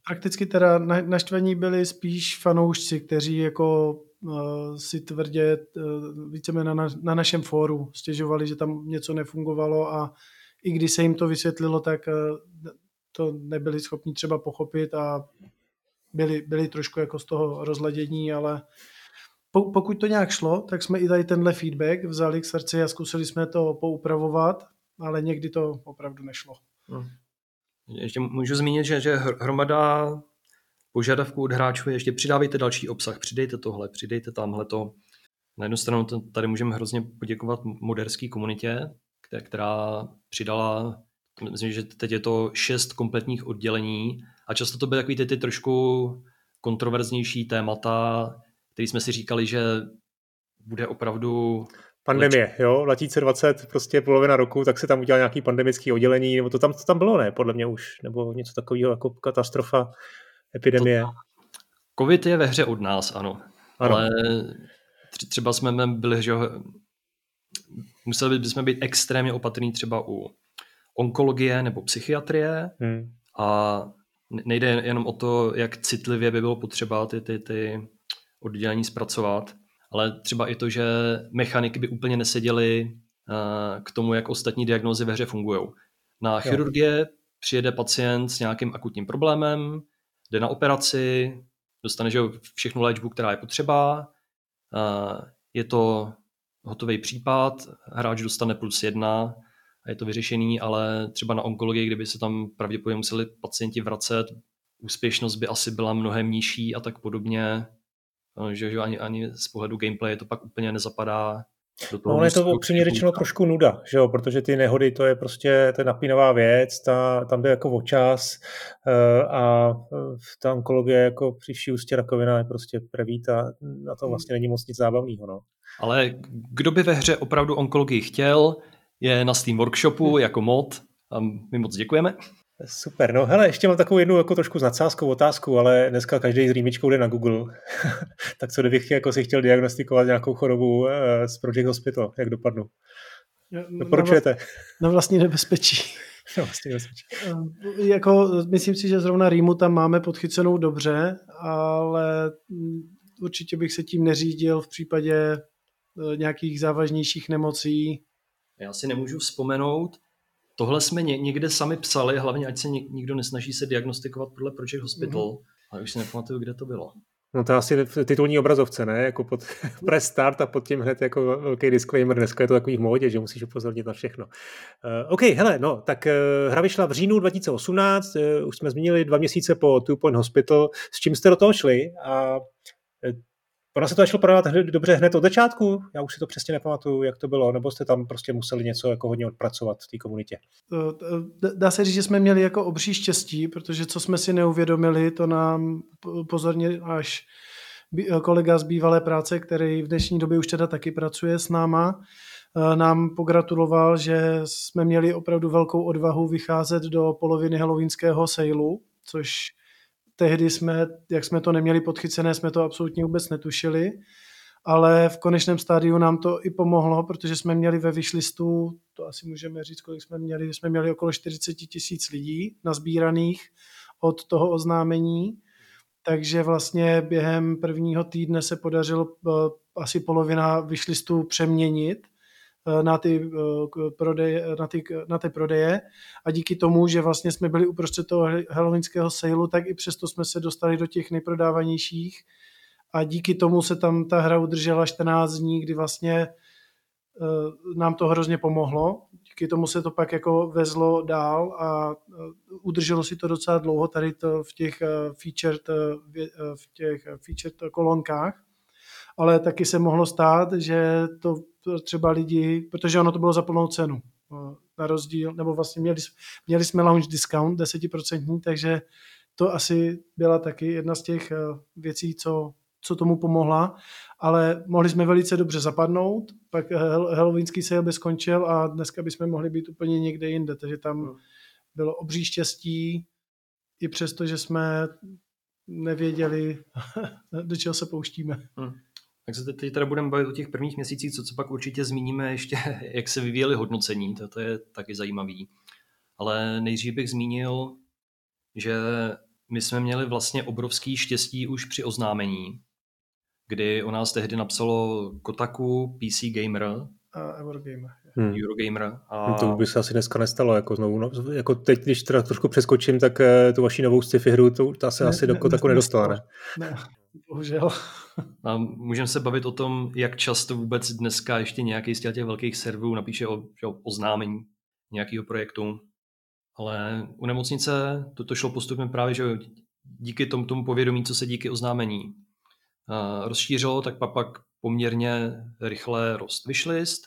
Prakticky teda naštvaní byli spíš fanoušci, kteří jako uh, si tvrdě uh, víceméně na, na našem fóru stěžovali, že tam něco nefungovalo a i když se jim to vysvětlilo, tak uh, to nebyli schopni třeba pochopit a byli, byli trošku jako z toho rozladění, ale po, pokud to nějak šlo, tak jsme i tady tenhle feedback vzali k srdci a zkusili jsme to poupravovat, ale někdy to opravdu nešlo. Hmm. Ještě můžu zmínit, že, že hromada požadavků od hráčů je ještě přidávejte další obsah, přidejte tohle, přidejte tamhle to. Na jednu stranu tady můžeme hrozně poděkovat moderské komunitě, která přidala, myslím, že teď je to šest kompletních oddělení a často to byly takový ty, ty trošku kontroverznější témata, který jsme si říkali, že bude opravdu Pandemie, leč... jo, 2020, prostě polovina roku, tak se tam udělal nějaký pandemický oddělení, nebo to tam, to tam bylo, ne, podle mě už, nebo něco takového jako katastrofa, epidemie. To, Covid je ve hře od nás, ano. ano. Ale třeba jsme byli, že museli bychom být extrémně opatrní třeba u onkologie nebo psychiatrie hmm. a nejde jenom o to, jak citlivě by bylo potřeba ty, ty, ty oddělení zpracovat, ale třeba i to, že mechaniky by úplně neseděly uh, k tomu, jak ostatní diagnózy ve hře fungují. Na chirurgie přijede pacient s nějakým akutním problémem, jde na operaci, dostane že všechnu léčbu, která je potřeba, uh, je to hotový případ, hráč dostane plus jedna a je to vyřešený, ale třeba na onkologii, kdyby se tam pravděpodobně museli pacienti vracet, úspěšnost by asi byla mnohem nižší a tak podobně, že, že ani, ani z pohledu gameplay to pak úplně nezapadá do toho. No, je to upřímně řečeno trošku nuda, že jo? protože ty nehody to je prostě to je napínavá věc, ta, tam jde jako o čas uh, a uh, ta onkologie jako příští ústě rakovina je prostě prevít a na to vlastně není moc nic zábavného. No. Ale kdo by ve hře opravdu onkologii chtěl, je na Steam Workshopu hmm. jako mod a my moc děkujeme. Super, no hele, ještě mám takovou jednu jako trošku nadsázkou otázku, ale dneska každý s rýmičkou jde na Google. tak co kdybych jako si chtěl diagnostikovat nějakou chorobu uh, z Project Hospital, jak dopadnu? Doporučujete? Na vlastní nebezpečí. Na vlastní nebezpečí. Eh, jako, myslím si, že zrovna rýmu tam máme podchycenou dobře, ale mm, určitě bych se tím neřídil v případě eh, nějakých závažnějších nemocí. Já si nemůžu vzpomenout, Tohle jsme někde sami psali, hlavně ať se nikdo nesnaží se diagnostikovat podle Project Hospital, mm-hmm. ale už si nepamatuju, kde to bylo. No to asi v titulní obrazovce, ne? Jako pod press start a pod tím hned jako velký disclaimer. Dneska je to takový v módě, že musíš upozornit na všechno. Uh, OK, hele, no, tak uh, hra vyšla v říjnu 2018, uh, už jsme zmínili dva měsíce po Two Point Hospital. S čím jste do toho šli a Ono se to šlo prodávat dobře hned od začátku? Já už si to přesně nepamatuju, jak to bylo, nebo jste tam prostě museli něco jako hodně odpracovat v té komunitě? Dá se říct, že jsme měli jako obří štěstí, protože co jsme si neuvědomili, to nám pozorně až kolega z bývalé práce, který v dnešní době už teda taky pracuje s náma, e, nám pogratuloval, že jsme měli opravdu velkou odvahu vycházet do poloviny halloweenského sailu, což tehdy jsme, jak jsme to neměli podchycené, jsme to absolutně vůbec netušili, ale v konečném stádiu nám to i pomohlo, protože jsme měli ve vyšlistu, to asi můžeme říct, kolik jsme měli, jsme měli okolo 40 tisíc lidí nazbíraných od toho oznámení, takže vlastně během prvního týdne se podařilo eh, asi polovina vyšlistů přeměnit na ty, eh, prodeje, na, ty, na ty prodeje. A díky tomu, že vlastně jsme byli uprostřed toho halloweenského sailu, tak i přesto jsme se dostali do těch nejprodávanějších. A díky tomu se tam ta hra udržela 14 dní, kdy vlastně eh, nám to hrozně pomohlo. Díky tomu se to pak jako vezlo dál a udrželo si to docela dlouho tady to v těch featured, v těch featured kolonkách ale taky se mohlo stát, že to třeba lidi, protože ono to bylo za plnou cenu, na rozdíl, nebo vlastně měli, měli jsme launch discount 10%, takže to asi byla taky jedna z těch eh, věcí, co, co tomu pomohla, ale mohli jsme velice dobře zapadnout, pak halloweenský sale by skončil a dneska bychom mohli být úplně někde jinde, takže tam hmm. bylo obří štěstí, i přesto, že jsme nevěděli, do čeho se pouštíme. Hmm. Tak se teď teda budeme bavit o těch prvních měsících, co, co pak určitě zmíníme ještě, jak se vyvíjely hodnocení, to, to je taky zajímavý. Ale nejdřív bych zmínil, že my jsme měli vlastně obrovský štěstí už při oznámení, kdy o nás tehdy napsalo Kotaku, PC Gamer Eurogamer. Hmm. Eurogamer. A... To by se asi dneska nestalo. Jako, znovu, no, jako teď, když teda trošku přeskočím, tak uh, tu vaši novou sci-fi hru, to, ta se ne, asi ne, do ne, nedostala, ne? Ne, bohužel. A můžeme se bavit o tom, jak často vůbec dneska ještě nějaký z těch velkých serverů napíše o, o oznámení nějakého projektu. Ale u nemocnice to, to šlo postupně právě, že díky tomu, tomu povědomí, co se díky oznámení uh, rozšířilo, tak pak, pak poměrně rychle rost wishlist.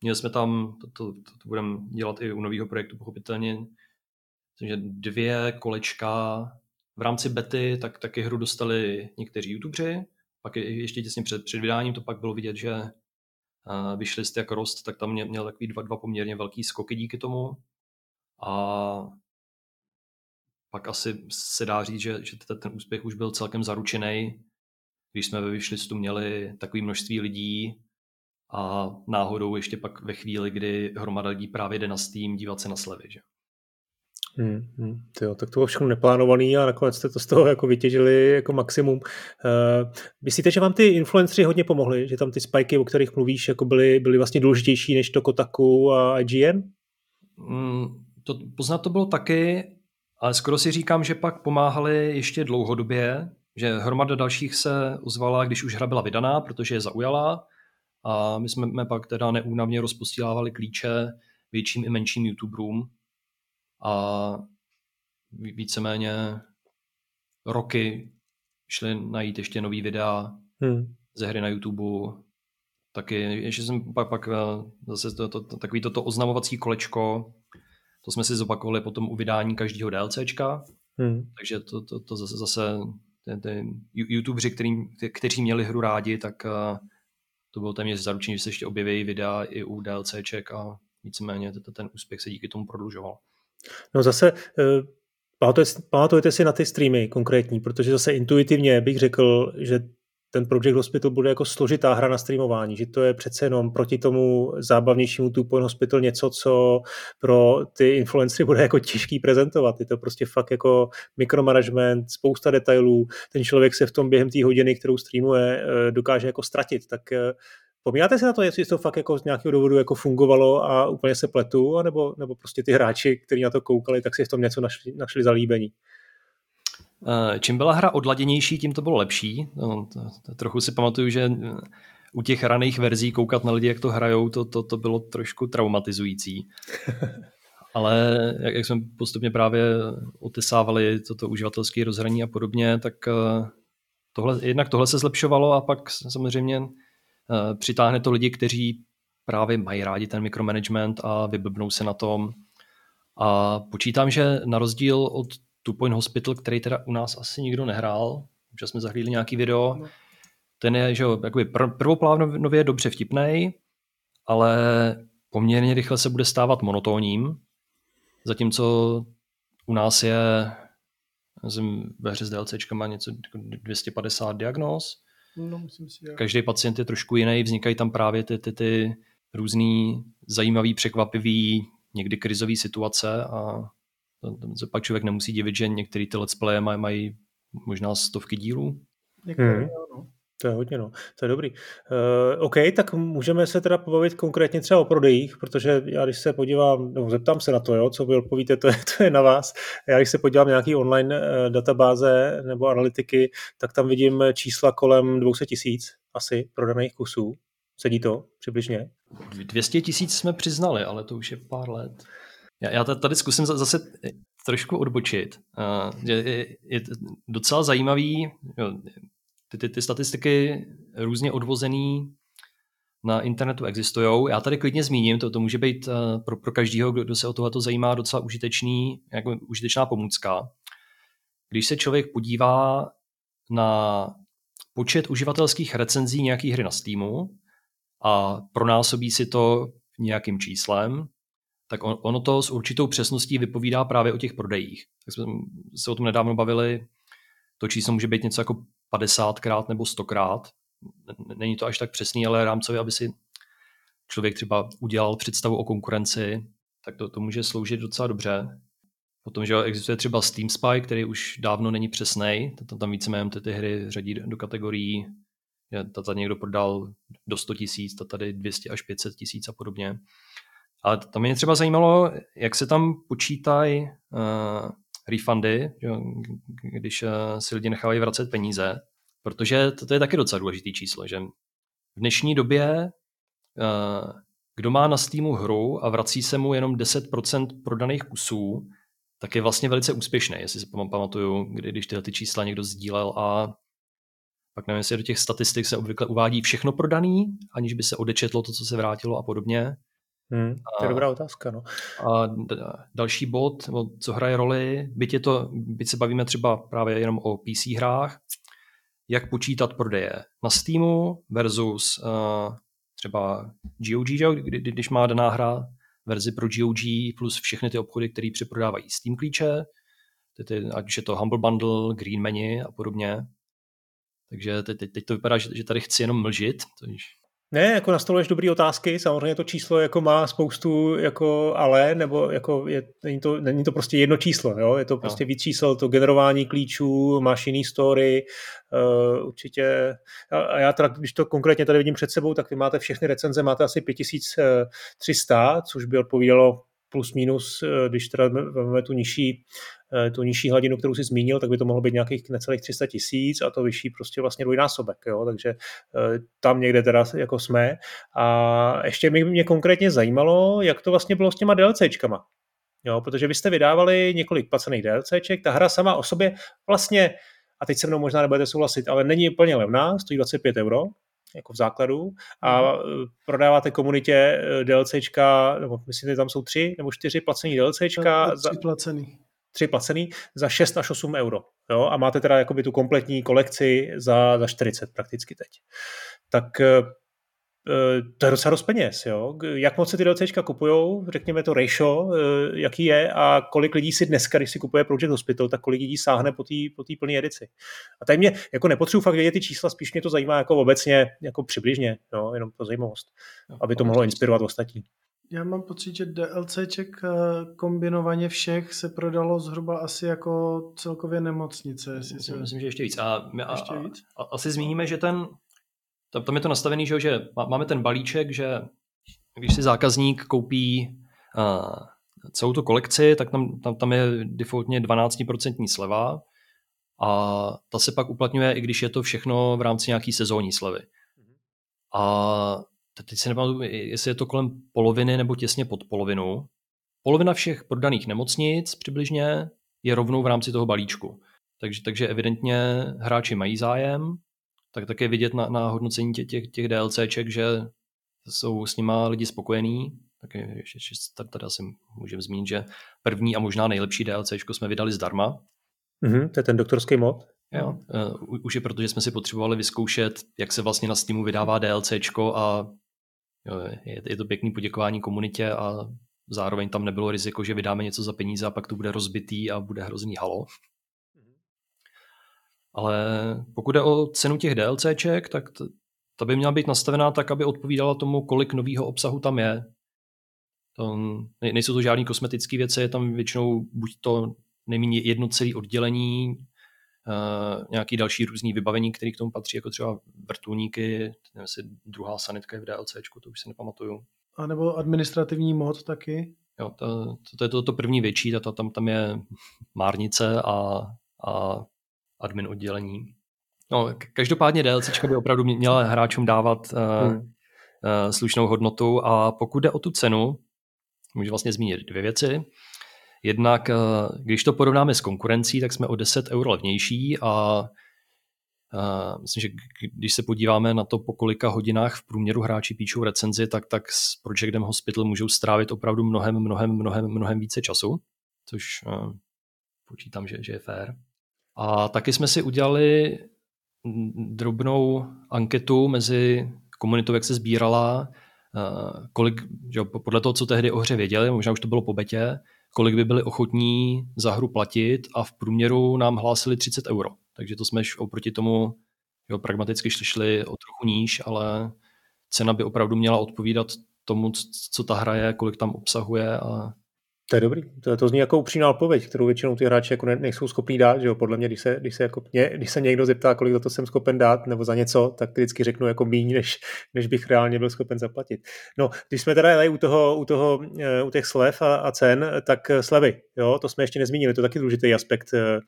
Měli jsme tam, to, to, to, to budeme dělat i u nového projektu pochopitelně, myslím, že dvě kolečka v rámci bety, tak taky hru dostali někteří youtubeři, pak ještě těsně před, před vydáním to pak bylo vidět, že vyšli jste jako rost, tak tam měl, měl takový dva, dva poměrně velký skoky díky tomu. A pak asi se dá říct, že, že ten úspěch už byl celkem zaručený, když jsme ve Wishlistu měli takové množství lidí a náhodou ještě pak ve chvíli, kdy hromada lidí právě jde na Steam dívat se na slevy. Že? Hmm, hmm, tyjo, tak to bylo všechno neplánovaný a nakonec jste to z toho jako vytěžili jako maximum. Uh, myslíte, že vám ty influenceri hodně pomohli? Že tam ty spiky, o kterých mluvíš, jako byly, byly vlastně důležitější než to Kotaku a IGN? Hmm, to, poznat to bylo taky, ale skoro si říkám, že pak pomáhali ještě dlouhodobě, že hromada dalších se ozvala, když už hra byla vydaná, protože je zaujala a my jsme pak teda neúnavně rozpostílávali klíče větším i menším youtuberům a víceméně roky šli najít ještě nový videa hmm. ze hry na YouTube. Taky, ještě jsem pak, pak eh, zase to, to, to, takový toto oznamovací kolečko, to jsme si zopakovali potom u vydání každého DLCčka, hmm. takže to, to, to zase, zase ty, ty YouTubři, který, kteří měli hru rádi, tak uh, to bylo téměř zaručení, že se ještě objeví videa i u DLCček a víceméně ten úspěch se díky tomu prodlužoval. No zase uh, pamatujete si na ty streamy konkrétní, protože zase intuitivně bych řekl, že ten Project Hospital bude jako složitá hra na streamování, že to je přece jenom proti tomu zábavnějšímu Two Point Hospital něco, co pro ty influencery bude jako těžký prezentovat. Je to prostě fakt jako mikromanagement, spousta detailů, ten člověk se v tom během té hodiny, kterou streamuje, eh, dokáže jako ztratit, tak eh, Pomínáte se na to, jestli to fakt jako z nějakého důvodu jako fungovalo a úplně se pletu, nebo, nebo prostě ty hráči, kteří na to koukali, tak si v tom něco našli, našli zalíbení? Eh, čím byla hra odladěnější, tím to bylo lepší. No, to, to, trochu si pamatuju, že eh, u těch raných verzí koukat na lidi, jak to hrajou, to, to, to bylo trošku traumatizující. Ale jak, jak jsme postupně právě otesávali toto uživatelské rozhraní a podobně, tak eh, tohle, jednak tohle se zlepšovalo a pak samozřejmě přitáhne to lidi, kteří právě mají rádi ten mikromanagement a vyblbnou se na tom. A počítám, že na rozdíl od Two Point Hospital, který teda u nás asi nikdo nehrál, že jsme zahlídli nějaký video. No. Ten je, že jakoby pr- prvoplánově dobře vtipný, ale poměrně rychle se bude stávat monotónním, zatímco u nás je jsem ve hře s DLCčkama něco 250 jako diagnóz. No, myslím si, ja. Každý pacient je trošku jiný, vznikají tam právě ty, ty, ty různý zajímavý, překvapivý, někdy krizové situace a tam se pak člověk nemusí divit, že některé ty let's play mají, mají možná stovky dílů. hmm. To je hodně, no. To je dobrý. Uh, OK, tak můžeme se teda pobavit konkrétně třeba o prodejích, protože já když se podívám, no zeptám se na to, jo, co vy odpovíte, to je, to je na vás. Já když se podívám na nějaký online uh, databáze nebo analytiky, tak tam vidím čísla kolem 200 tisíc asi prodaných kusů. Sedí to přibližně? 200 tisíc jsme přiznali, ale to už je pár let. Já, já tady zkusím zase trošku odbočit. Je, je, docela zajímavý, jo, ty, ty, ty statistiky různě odvozený na internetu existují. Já tady klidně zmíním, to, to může být pro, pro každého, kdo, kdo se o tohle zajímá, docela užitečný, jako užitečná pomůcka. Když se člověk podívá na počet uživatelských recenzí nějaký hry na Steamu a pronásobí si to nějakým číslem, tak on, ono to s určitou přesností vypovídá právě o těch prodejích. Tak jsme se o tom nedávno bavili, to číslo může být něco jako 50krát nebo 100krát. Není to až tak přesný, ale rámcově, aby si člověk třeba udělal představu o konkurenci, tak to, to může sloužit docela dobře. Potom, že existuje třeba Steam Spy, který už dávno není přesný, tam, tam víceméně ty, ty hry řadí do kategorií, tady někdo prodal do 100 tisíc, tady 200 až 500 tisíc a podobně. Ale to mě třeba zajímalo, jak se tam počítají uh, refundy, když uh, si lidi nechávají vracet peníze, protože to, to je taky docela důležitý číslo, že v dnešní době uh, kdo má na Steamu hru a vrací se mu jenom 10% prodaných kusů, tak je vlastně velice úspěšný, jestli si pamatuju, kdy, když tyhle ty čísla někdo sdílel a pak nevím, jestli do těch statistik se obvykle uvádí všechno prodaný, aniž by se odečetlo to, co se vrátilo a podobně. Hmm, to je dobrá otázka. No. A další bod, co hraje roli, byť, je to, byť se bavíme třeba právě jenom o PC hrách, jak počítat prodeje na Steamu versus uh, třeba GOG? Kdy, když má daná hra verzi pro GOG plus všechny ty obchody, které přeprodávají Steam klíče, ty, ať je to Humble Bundle, Green Menu a podobně. Takže teď, teď, teď to vypadá, že, že tady chci jenom mlžit, což ne, jako nastoluješ dobré otázky, samozřejmě to číslo jako má spoustu jako ale, nebo jako je, není, to, není to prostě jedno číslo, jo? je to prostě no. víc čísel, to generování klíčů, máš jiný story, uh, určitě, a já teda, když to konkrétně tady vidím před sebou, tak vy máte všechny recenze, máte asi 5300, což by odpovídalo plus minus, eh, když teda vezmeme tu nižší, eh, tu nižší hladinu, kterou si zmínil, tak by to mohlo být nějakých necelých 300 tisíc a to vyšší prostě vlastně dvojnásobek, jo? takže eh, tam někde teda jako jsme. A ještě mě, mě konkrétně zajímalo, jak to vlastně bylo s těma DLCčkama. Jo, protože vy jste vydávali několik placených DLCček, ta hra sama o sobě vlastně, a teď se mnou možná nebudete souhlasit, ale není úplně levná, stojí 25 euro, jako v základu a mm. prodáváte komunitě eh, DLCčka, nebo myslím, že tam jsou tři nebo čtyři placený DLCčka. Tři za, placený. Tři placený za 6 až 8 euro. Jo? A máte teda jakoby tu kompletní kolekci za, za 40 prakticky teď. Tak eh, Eh, to je docela dost peněz. Jo? Jak moc se ty DLCčka kupují, řekněme to ratio, eh, jaký je a kolik lidí si dneska, když si kupuje Project Hospital, tak kolik lidí sáhne po té po plné edici. A tady mě jako nepotřebuji fakt vědět ty čísla, spíš mě to zajímá jako obecně, jako přibližně, jo? jenom pro zajímavost, aby to mohlo inspirovat ostatní. Já mám pocit, že DLCček eh, kombinovaně všech se prodalo zhruba asi jako celkově nemocnice. Myslím, se... myslím že ještě víc. A, a, ještě víc? A, a, asi zmíníme, že ten tam, tam je to nastavený, že, že máme ten balíček, že když si zákazník koupí uh, celou tu kolekci, tak tam, tam, tam je defaultně 12% sleva a ta se pak uplatňuje, i když je to všechno v rámci nějaký sezónní slevy. A teď si nepamatuju, jestli je to kolem poloviny nebo těsně pod polovinu. Polovina všech prodaných nemocnic přibližně je rovnou v rámci toho balíčku. Takže, takže evidentně hráči mají zájem tak také vidět na, na hodnocení těch, těch, těch DLCček, že jsou s nima lidi spokojení. Tak ještě, ještě tady, tady asi můžeme zmínit, že první a možná nejlepší DLCčko jsme vydali zdarma. Mm-hmm, to je ten doktorský mod. Jo, uh, už je proto, že jsme si potřebovali vyzkoušet, jak se vlastně na Steamu vydává DLCčko a jo, je, je to pěkný poděkování komunitě a zároveň tam nebylo riziko, že vydáme něco za peníze a pak to bude rozbitý a bude hrozný halo. Ale pokud je o cenu těch DLCček, tak ta by měla být nastavená tak, aby odpovídala tomu, kolik nového obsahu tam je. To, nejsou to žádné kosmetické věci, je tam většinou buď to nejméně jedno celé oddělení, uh, nějaký další různý vybavení, které k tomu patří, jako třeba vrtulníky, nevím, jestli druhá sanitka je v DLCčku, to už si nepamatuju. A nebo administrativní mod taky? Jo, to, to, to je to, to první větší, to, tam, tam je márnice a, a admin oddělení. No, každopádně DLCčka by opravdu měla hráčům dávat uh, hmm. uh, slušnou hodnotu a pokud jde o tu cenu, můžu vlastně zmínit dvě věci. Jednak, uh, když to porovnáme s konkurencí, tak jsme o 10 euro levnější a uh, myslím, že když se podíváme na to, po kolika hodinách v průměru hráči píšou recenzi, tak, tak s Projectem Hospital můžou strávit opravdu mnohem, mnohem, mnohem, mnohem více času, což uh, počítám, že, že je fér. A taky jsme si udělali drobnou anketu mezi komunitou, jak se sbírala, eh, kolik, že podle toho, co tehdy o hře věděli, možná už to bylo po betě, kolik by byli ochotní za hru platit a v průměru nám hlásili 30 euro. Takže to jsme oproti tomu jo, pragmaticky šli o trochu níž, ale cena by opravdu měla odpovídat tomu, co ta hra je, kolik tam obsahuje a to je dobrý. To, to zní jako upřímná odpověď, kterou většinou ty hráči jako ne, nejsou schopní dát. Že jo? Podle mě, když se, když, se jako, mě, když se někdo zeptá, kolik za to jsem schopen dát, nebo za něco, tak vždycky řeknu jako méně, než, než bych reálně byl schopen zaplatit. No, když jsme teda u, toho, u, toho, eh, u těch slev a, a cen, tak eh, slevy, jo? to jsme ještě nezmínili, to je taky důležitý aspekt. Eh,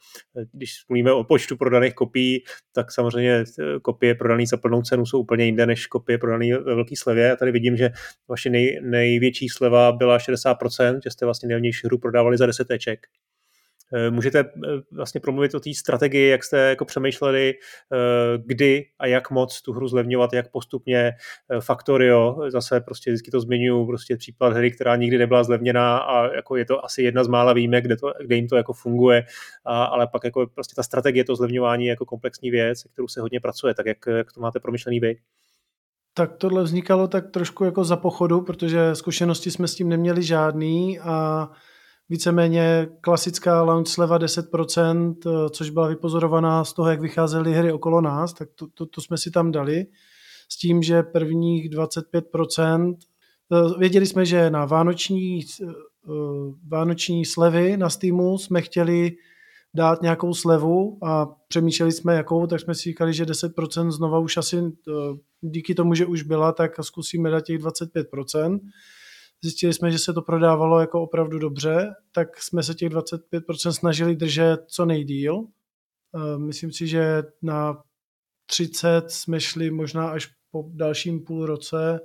když mluvíme o počtu prodaných kopií, tak samozřejmě kopie prodané za plnou cenu jsou úplně jinde než kopie prodané ve velké slevě. A tady vidím, že vaše nej, největší sleva byla 60%, že jste vlastně nejlevnější hru prodávali za 10 teček. Eh, můžete eh, vlastně promluvit o té strategii, jak jste jako přemýšleli, eh, kdy a jak moc tu hru zlevňovat, jak postupně Factorio, zase prostě vždycky to zmiňuji, prostě případ hry, která nikdy nebyla zlevněná a jako je to asi jedna z mála výjimek, kde, to, kde jim to jako funguje, a, ale pak jako prostě ta strategie to zlevňování je jako komplexní věc, kterou se hodně pracuje, tak jak, jak to máte promyšlený vy? Tak tohle vznikalo tak trošku jako za pochodu, protože zkušenosti jsme s tím neměli žádný a víceméně klasická launch sleva 10%, eh, což byla vypozorovaná z toho, jak vycházely hry okolo nás, tak to, to, to jsme si tam dali. S tím, že prvních 25%, eh, věděli jsme, že na vánoční, eh, vánoční slevy na Steamu jsme chtěli dát nějakou slevu a přemýšleli jsme jakou, tak jsme si říkali, že 10% znova už asi díky tomu, že už byla, tak zkusíme dát těch 25% zjistili jsme, že se to prodávalo jako opravdu dobře, tak jsme se těch 25% snažili držet co nejdíl. Eh, myslím si, že na 30 jsme šli možná až po dalším půl roce.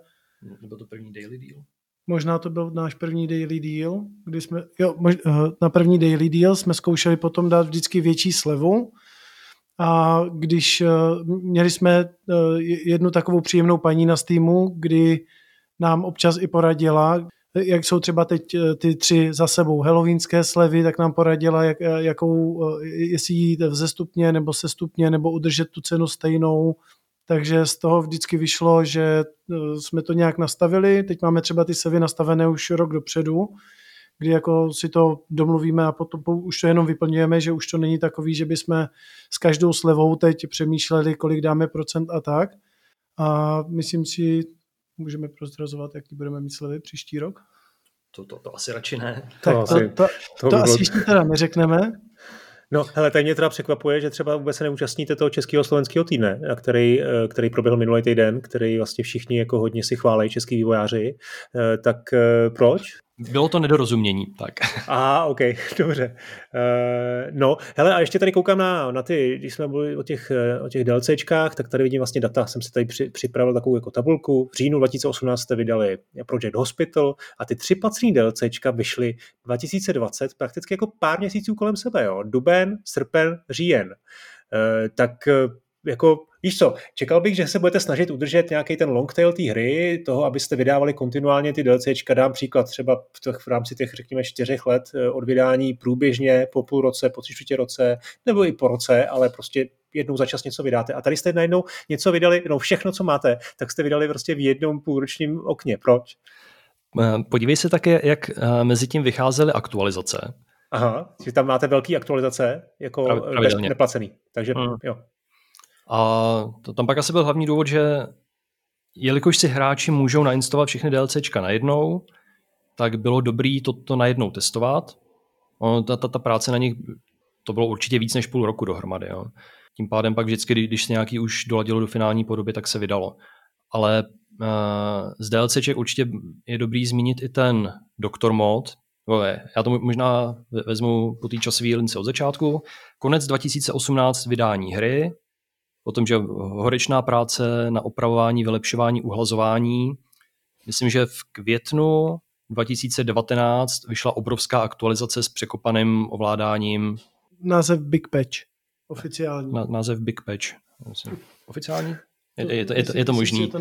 Nebo to první daily deal? Možná to byl náš první daily deal, kdy jsme, jo, mož, eh, na první daily deal jsme zkoušeli potom dát vždycky větší slevu a když eh, měli jsme jednu takovou příjemnou paní na Steamu, kdy nám občas i poradila, jak jsou třeba teď eh, ty tři za sebou halloweenské slevy, tak nám poradila, jak, eh, jakou, eh, jestli jít vzestupně nebo sestupně, nebo udržet tu cenu stejnou. Takže z toho vždycky vyšlo, že jsme to nějak nastavili. Teď máme třeba ty sevy nastavené už rok dopředu, kdy jako si to domluvíme a potom už to jenom vyplňujeme, že už to není takový, že bychom s každou slevou teď přemýšleli, kolik dáme procent a tak. A myslím si, Můžeme prozrazovat, jaký budeme mít slevy příští rok? To, to, to asi radši ne. Tak to, asi, to, to, to, to asi ještě teda neřekneme. No, hele, tady mě teda překvapuje, že třeba vůbec se neúčastníte toho českého slovenského týdne, který, eh, který proběhl minulý týden, který vlastně všichni jako hodně si chválí, český vývojáři. Eh, tak eh, proč? Bylo to nedorozumění, tak. A, OK, dobře. Uh, no, hele, a ještě tady koukám na, na ty, když jsme mluvili o těch, o těch DLCčkách, tak tady vidím vlastně data, jsem si tady při, připravil takovou jako tabulku. V říjnu 2018 jste vydali Project Hospital a ty tři placený DLCčka vyšly 2020 prakticky jako pár měsíců kolem sebe, jo. Duben, srpen, říjen. Uh, tak jako Víš co, čekal bych, že se budete snažit udržet nějaký ten long tail té hry, toho, abyste vydávali kontinuálně ty DLCčka. Dám příklad třeba v, těch, v rámci těch, řekněme, čtyřech let eh, od vydání průběžně po půl roce, po tři roce, nebo i po roce, ale prostě jednou za čas něco vydáte. A tady jste najednou něco vydali, no všechno, co máte, tak jste vydali prostě v jednom půlročním okně. Proč? Eh, podívej se také, jak eh, mezi tím vycházely aktualizace. Aha, že tam máte velké aktualizace, jako neplacený. Takže hmm. jo. A to tam pak asi byl hlavní důvod, že jelikož si hráči můžou nainstalovat všechny DLCčka najednou, tak bylo dobrý to, to najednou testovat. Ono, ta, ta, ta práce na nich, to bylo určitě víc než půl roku dohromady. Jo. Tím pádem pak vždycky, když se nějaký už doladilo do finální podoby, tak se vydalo. Ale uh, z DLCček určitě je dobrý zmínit i ten Doktor mod. Já to možná vezmu po té časové lince od začátku. Konec 2018 vydání hry, tom, že horečná práce na opravování, vylepšování, uhlazování. Myslím, že v květnu 2019 vyšla obrovská aktualizace s překopaným ovládáním. Název Big Patch. Oficiální. Na, název Big Patch. Oficiální? Je, je, to, je, to, je to možný.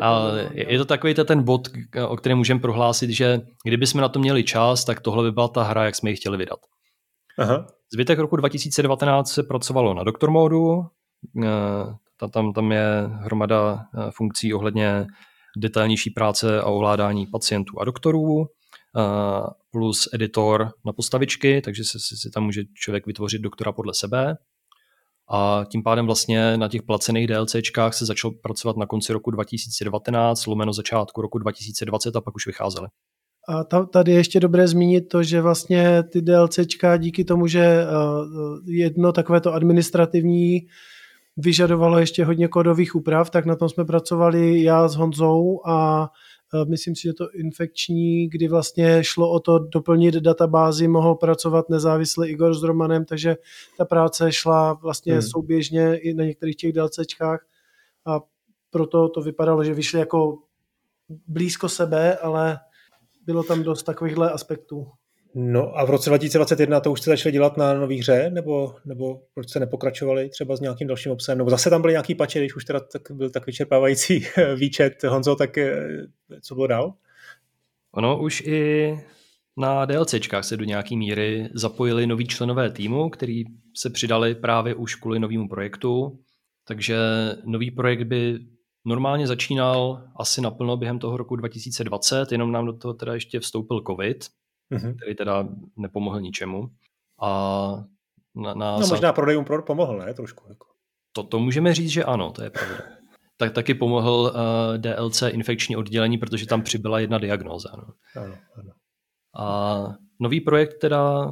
Ale je to takový ten bod, o kterém můžeme prohlásit, že kdyby jsme na to měli čas, tak tohle by byla ta hra, jak jsme ji chtěli vydat. Aha. Zbytek roku 2019 se pracovalo na Doktor módu, tam, tam je hromada eh, funkcí ohledně detailnější práce a ovládání pacientů a doktorů, eh, plus editor na postavičky, takže si, si tam může člověk vytvořit doktora podle sebe. A tím pádem vlastně na těch placených DLCčkách se začal pracovat na konci roku 2019, lomeno začátku roku 2020 a pak už vycházely. A tady je ještě dobré zmínit to, že vlastně ty DLCčka díky tomu, že jedno takové to administrativní vyžadovalo ještě hodně kódových úprav, tak na tom jsme pracovali já s Honzou a e, myslím si, že to infekční, kdy vlastně šlo o to doplnit databázi, mohl pracovat nezávisle Igor s Romanem, takže ta práce šla vlastně hmm. souběžně i na některých těch DLCčkách a proto to vypadalo, že vyšly jako blízko sebe, ale bylo tam dost takovýchhle aspektů. No a v roce 2021 to už jste začali dělat na nový hře, nebo, nebo proč jste nepokračovali třeba s nějakým dalším obsahem, nebo zase tam byly nějaký pače, když už teda tak byl tak vyčerpávající výčet Honzo, tak eh, co bylo dál? Ono už i na DLCčkách se do nějaký míry zapojili noví členové týmu, který se přidali právě už kvůli novému projektu, takže nový projekt by normálně začínal asi naplno během toho roku 2020, jenom nám do toho teda ještě vstoupil covid, mm-hmm. který teda nepomohl ničemu. A na, na no možná prodejům pro, pomohl, ne? Trošku. Jako. To, to můžeme říct, že ano, to je pravda. Tak taky pomohl uh, DLC infekční oddělení, protože tam přibyla jedna diagnóza. No. Ano, ano. A nový projekt teda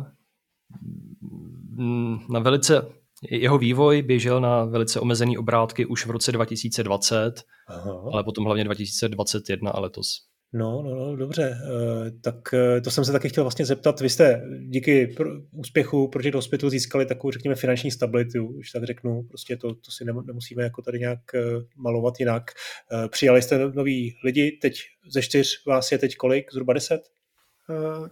mm, na velice jeho vývoj běžel na velice omezený obrátky už v roce 2020, Aha. ale potom hlavně 2021 a letos. No, no, no, dobře. Eh, tak eh, to jsem se taky chtěl vlastně zeptat. Vy jste díky úspěchu Project Hospital získali takovou, řekněme, finanční stabilitu, už tak řeknu. Prostě to, to si nemusíme jako tady nějak eh, malovat jinak. Přijali jste noví lidi, teď ze čtyř vás je teď kolik? Zhruba deset?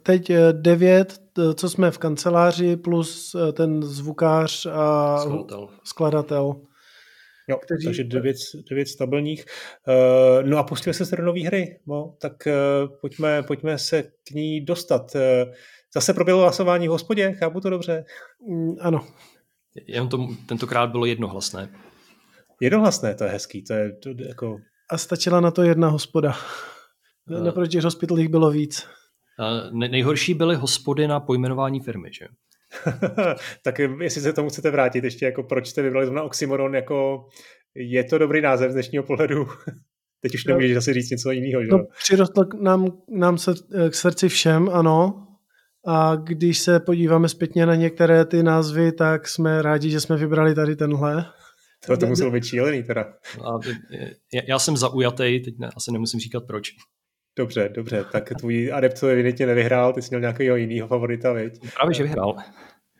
Teď devět, co jsme v kanceláři, plus ten zvukář a skladatel. skladatel. Jo, kteří... takže devět, devět stabilních. Uh, no a pustili se do nové hry, no, tak uh, pojďme, pojďme se k ní dostat. Uh, zase proběhlo hlasování v hospodě, chápu to dobře? Mm, ano. Jenom to tentokrát bylo jednohlasné. Jednohlasné, to je hezký, to je to, jako... A stačila na to jedna hospoda. Uh, Naproti hospitalích bylo víc. Uh, nejhorší byly hospody na pojmenování firmy, že? tak jestli se tomu chcete vrátit, ještě jako proč jste vybrali zrovna Oxymoron, jako je to dobrý název z dnešního pohledu? Teď už nemůžeš asi říct něco jiného, že? No, přirostl k nám, nám se, k srdci všem, ano. A když se podíváme zpětně na některé ty názvy, tak jsme rádi, že jsme vybrali tady tenhle. To, to muselo být šílený teda. A, já jsem zaujatý, teď ne, asi nemusím říkat proč. Dobře, dobře, tak tvůj adept to evidentně nevyhrál, ty jsi měl nějakého jiného favorita, viď? Právě, že vyhrál.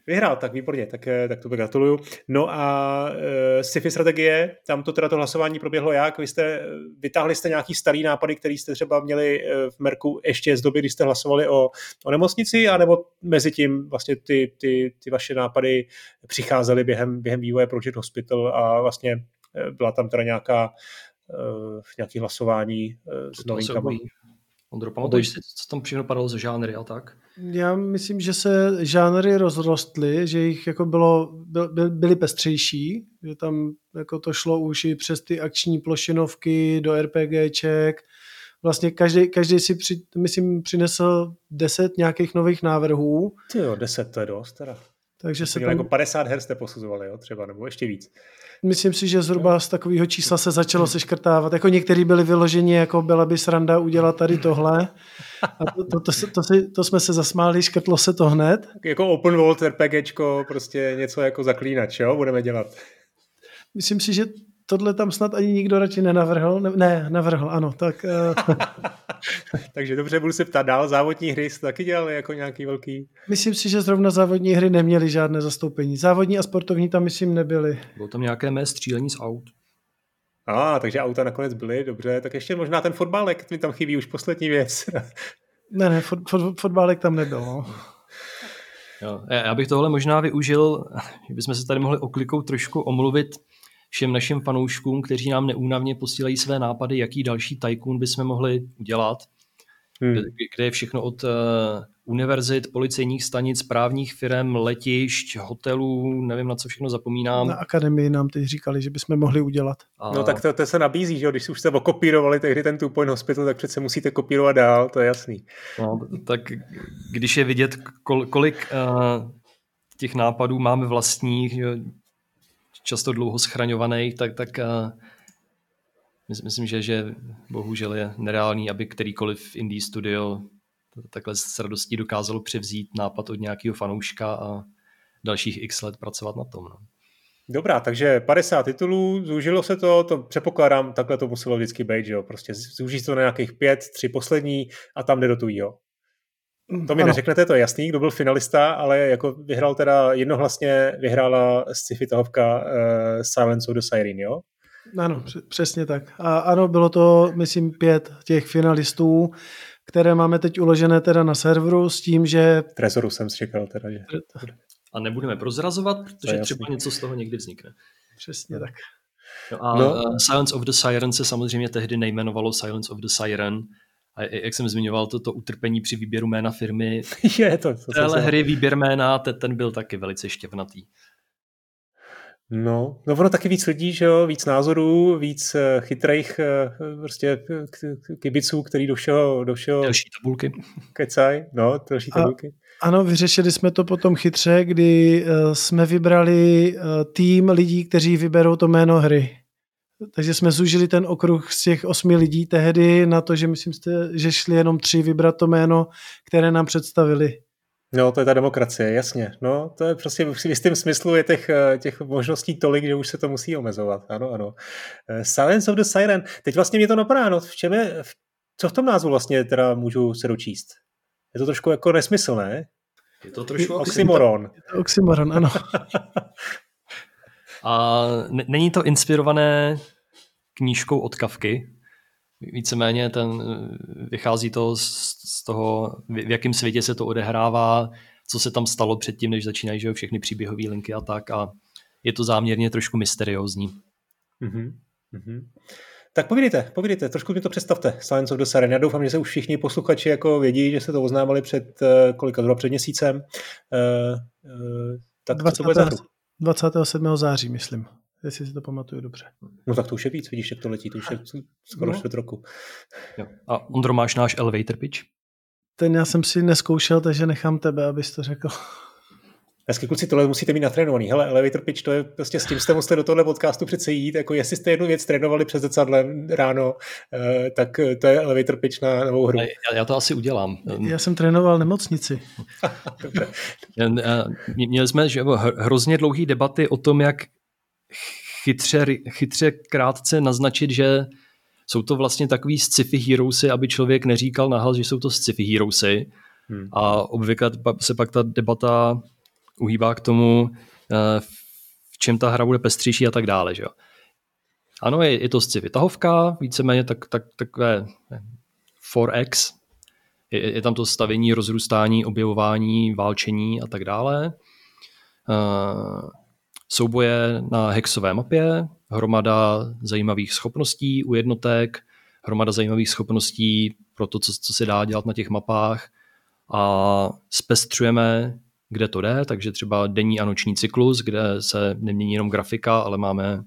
Vyhrál, tak výborně, tak, eh, tak to gratuluju. No a uh, sci-fi strategie, tam to teda to hlasování proběhlo jak? Vy jste, vytáhli jste nějaký starý nápady, který jste třeba měli v Merku ještě z doby, kdy jste hlasovali o, o nemocnici, anebo mezi tím vlastně ty, ty, ty vaše nápady přicházely během, během vývoje Project Hospital a vlastně byla tam teda nějaká uh, nějaký hlasování uh, s novinkami. Ondro, pamatuješ si, co tam přímo padalo ze žánry a tak? Já myslím, že se žánry rozrostly, že jich jako bylo, byl, byly pestřejší, že tam jako to šlo už i přes ty akční plošinovky do RPGček. Vlastně každý, každý si, při, myslím, přinesl deset nějakých nových návrhů. Ty jo, deset, to je dost teda. Takže se tam... jako 50 her jste posuzovali, jo, třeba, nebo ještě víc. Myslím si, že zhruba z takového čísla se začalo seškrtávat. Jako některý byli vyloženi, jako byla by sranda udělat tady tohle. A to, to, to, to, si, to jsme se zasmáli, škrtlo se to hned. Jako open world RPGčko, prostě něco jako zaklínač, jo, budeme dělat. Myslím si, že tohle tam snad ani nikdo radši nenavrhl. Ne, ne navrhl, ano. Tak, uh... Takže dobře, budu se ptát dál. Závodní hry jste taky dělali jako nějaký velký? Myslím si, že zrovna závodní hry neměly žádné zastoupení. Závodní a sportovní tam, myslím, nebyly. Bylo tam nějaké mé střílení z aut. A, ah, takže auta nakonec byly, dobře. Tak ještě možná ten fotbálek, mi tam chybí už poslední věc. ne, ne, fot, fot, fotbálek tam nebyl. No. Jo, já bych tohle možná využil, že bychom se tady mohli oklikou trošku omluvit všem našim fanouškům, kteří nám neúnavně posílají své nápady, jaký další tycoon bychom mohli udělat, hmm. kde, kde je všechno od uh, univerzit, policejních stanic, právních firm, letišť, hotelů, nevím na co všechno zapomínám. Na akademii nám teď říkali, že bychom mohli udělat. A... No tak to, to se nabízí, že když už jste okopírovali tehdy ten Two Point Hospital, tak přece musíte kopírovat dál, to je jasný. No, tak když je vidět, kol, kolik uh, těch nápadů máme vlastních, často dlouho schraňovaný, tak, tak uh, myslím, že, že bohužel je nereálný, aby kterýkoliv indie studio takhle s radostí dokázalo převzít nápad od nějakého fanouška a dalších x let pracovat na tom. No. Dobrá, takže 50 titulů, zúžilo se to, to předpokládám, takhle to muselo vždycky být, že jo, prostě zúží to na nějakých pět, tři poslední a tam jde do tujího. Mm, to mi ano. neřeknete, to je jasný, kdo byl finalista, ale jako vyhrál teda jednohlasně, vyhrála sci-fi tahovka uh, Silence of the Siren, jo? Ano, přesně tak. A ano, bylo to, myslím, pět těch finalistů, které máme teď uložené teda na serveru s tím, že... Trezoru jsem čekal teda, že... A nebudeme prozrazovat, protože třeba něco z toho někdy vznikne. Přesně tak. No a no. Silence of the Siren se samozřejmě tehdy nejmenovalo Silence of the Siren, a jak jsem zmiňoval, toto to utrpení při výběru jména firmy. Je to. to téhle hry výběr jména, ten, ten byl taky velice štěvnatý. No, no ono taky víc lidí, že jo, víc názorů, víc eh, chytrých eh, prostě kibiců, který do všeho, do všeho další tabulky. Kecaj, no, další tabulky. A, ano, vyřešili jsme to potom chytře, kdy uh, jsme vybrali tým lidí, kteří vyberou to jméno hry. Takže jsme zúžili ten okruh z těch osmi lidí tehdy na to, že myslím, že šli jenom tři vybrat to jméno, které nám představili. No, to je ta demokracie, jasně. No, to je prostě v jistém smyslu je těch, eh, těch možností tolik, že už se to musí omezovat. Ano, ano. Eh, Silence of the Siren. Teď vlastně mě to napadá, no, v čem je, co v tom názvu vlastně teda můžu se dočíst? Je to trošku jako nesmyslné? Je to trošku oxymoron. Je to oxymoron, ano. A není to inspirované knížkou od Kavky? Víceméně ten, vychází to z, z toho, v jakém světě se to odehrává, co se tam stalo předtím, než začínají že všechny příběhové linky a tak a je to záměrně trošku mysteriózní. Mm-hmm. Mm-hmm. Tak povídejte, povídejte, trošku mi to představte, Science of the Siren. Já doufám, že se už všichni posluchači jako vědí, že se to oznámili před uh, kolika, zhruba před měsícem. Uh, uh, tak 20. co bude za 27. září, myslím jestli si to pamatuju dobře. No tak to už je víc, vidíš, jak to letí, to už je skoro no. čtvrt roku. Jo. A Ondro, máš náš elevator pitch? Ten já jsem si neskoušel, takže nechám tebe, abys to řekl. Hezky kluci, tohle musíte mít natrénovaný. Hele, elevator pitch, to je prostě s tím jste museli do tohle podcastu přece jít. Jako jestli jste jednu věc trénovali přes zrcadlem ráno, eh, tak to je elevator pitch na novou hru. Já, já to asi udělám. Já jsem trénoval nemocnici. Měli jsme že, hrozně dlouhé debaty o tom, jak chytře, chytře krátce naznačit, že jsou to vlastně takový sci-fi heroesy, aby člověk neříkal nahlas, že jsou to sci-fi heroesy. Hmm. A obvykle se pak ta debata uhýbá k tomu, eh, v čem ta hra bude pestřejší a tak dále. Že? Ano, je, je to sci-fi tahovka, víceméně tak, tak, takové 4X, je, je tam to stavění, rozrůstání, objevování, válčení a tak dále. Uh, souboje na hexové mapě, hromada zajímavých schopností u jednotek, hromada zajímavých schopností pro to, co, co se dá dělat na těch mapách a zpestřujeme, kde to jde, takže třeba denní a noční cyklus, kde se nemění jenom grafika, ale máme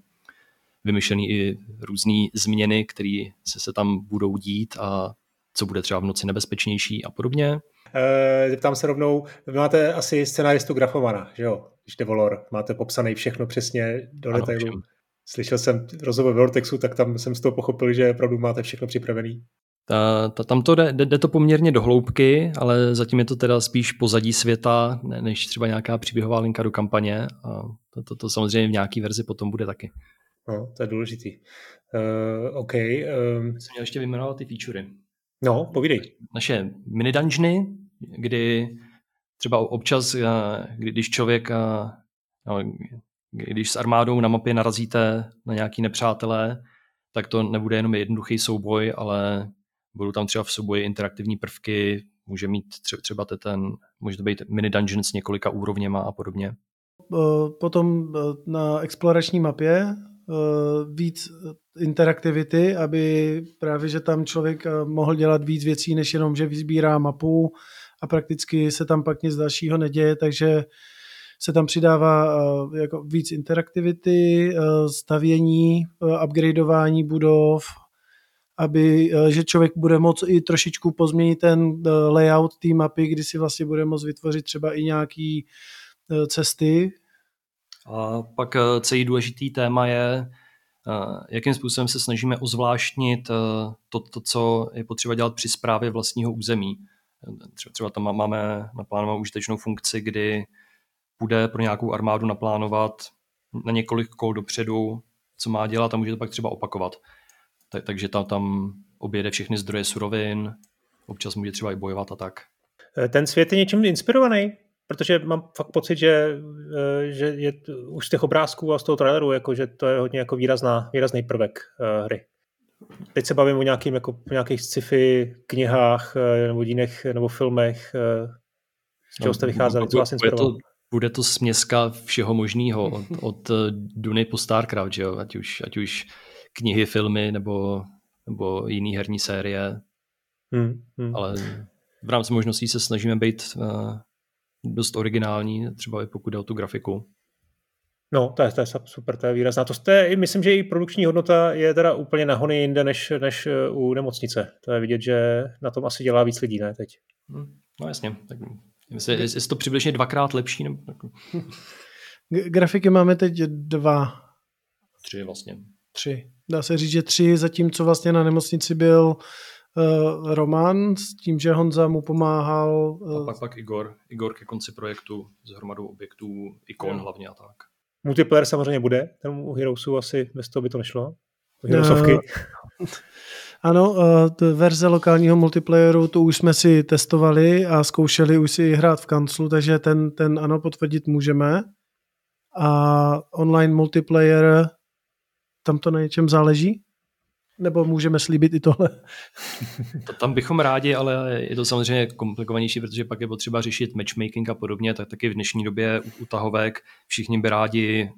vymyšlený i různé změny, které se, se tam budou dít a co bude třeba v noci nebezpečnější a podobně. E, zeptám se rovnou, vy máte asi scénáristu grafomana, že jo? když Devolor máte popsaný všechno přesně do ano, detailu. Všem. Slyšel jsem rozhovor Vortexu, tak tam jsem z toho pochopil, že opravdu máte všechno připravený. Ta, ta, tam to jde, jde to poměrně do hloubky, ale zatím je to teda spíš pozadí světa, ne, než třeba nějaká příběhová linka do kampaně. A to, to, to samozřejmě v nějaký verzi potom bude taky. No, to je důležitý. Uh, OK. Um... Jsem měl ještě vyjmenovat ty featurey. No, povídej. Naše mini dungeony, kdy třeba občas, eh, když člověk, eh, no, když s armádou na mapě narazíte na nějaký nepřátelé, tak to nebude jenom jednoduchý souboj, ale budou tam třeba v souboji interaktivní prvky, může mít třeba ten, může to být mini dungeon s několika úrovněma a podobně. Eh, potom na explorační mapě víc interaktivity, aby právě, že tam člověk mohl dělat víc věcí, než jenom, že vyzbírá mapu, a prakticky se tam pak nic dalšího neděje, takže se tam přidává eh, jako víc interaktivity, eh, stavění, eh, upgradeování budov, aby, že člověk bude moct i trošičku pozměnit ten layout té mapy, kdy si vlastně bude moct vytvořit třeba i nějaký cesty. A pak celý důležitý téma je, jakým způsobem se snažíme ozvláštnit to, to, co je potřeba dělat při správě vlastního území. Třeba tam máme naplánovanou užitečnou funkci, kdy bude pro nějakou armádu naplánovat na několik kol dopředu, co má dělat a může to pak třeba opakovat. Tak, takže tam, tam objede všechny zdroje surovin, občas může třeba i bojovat a tak. E, ten svět je něčím inspirovaný, protože mám fakt pocit, že, e, že je už z těch obrázků a z toho traileru, jako, že to je hodně jako výrazná, výrazný prvek e, hry. Teď se bavím o nějakým, jako, nějakých sci-fi knihách nebo dínech nebo filmech. Z čeho jste no, vycházeli? Co vás inspirovalo? Bude to, bude to směska všeho možného od, od Duny po StarCraft, že jo? Ať, už, ať už knihy, filmy nebo, nebo jiný herní série. Hmm, hmm. Ale v rámci možností se snažíme být uh, dost originální, třeba i pokud jde o tu grafiku. No, to je, to je super, to je výrazná. To jste, myslím, že i produkční hodnota je teda úplně na hony jinde než, než eh, u nemocnice. To je vidět, že na tom asi dělá víc lidí, ne teď? Hm, no jasně, tak jestli, jestli to přibližně dvakrát lepší. Nebo... Grafiky máme teď dva. Tři vlastně. Tři. Dá se říct, že tři, zatímco vlastně na nemocnici byl uh, Roman s tím, že Honza mu pomáhal. Uh... A pak, pak Igor. Igor ke konci projektu s hromadou objektů, ikon no. hlavně a tak. Multiplayer samozřejmě bude, ten u Heroesu asi bez toho by to nešlo. Heroesovky. Uh, ano, uh, verze lokálního multiplayeru, to už jsme si testovali a zkoušeli už si hrát v kanclu, takže ten, ten ano, potvrdit můžeme. A online multiplayer, tam to na něčem záleží? Nebo můžeme slíbit i tohle? Tam bychom rádi, ale je to samozřejmě komplikovanější, protože pak je potřeba řešit matchmaking a podobně, tak taky v dnešní době u tahovek všichni by rádi,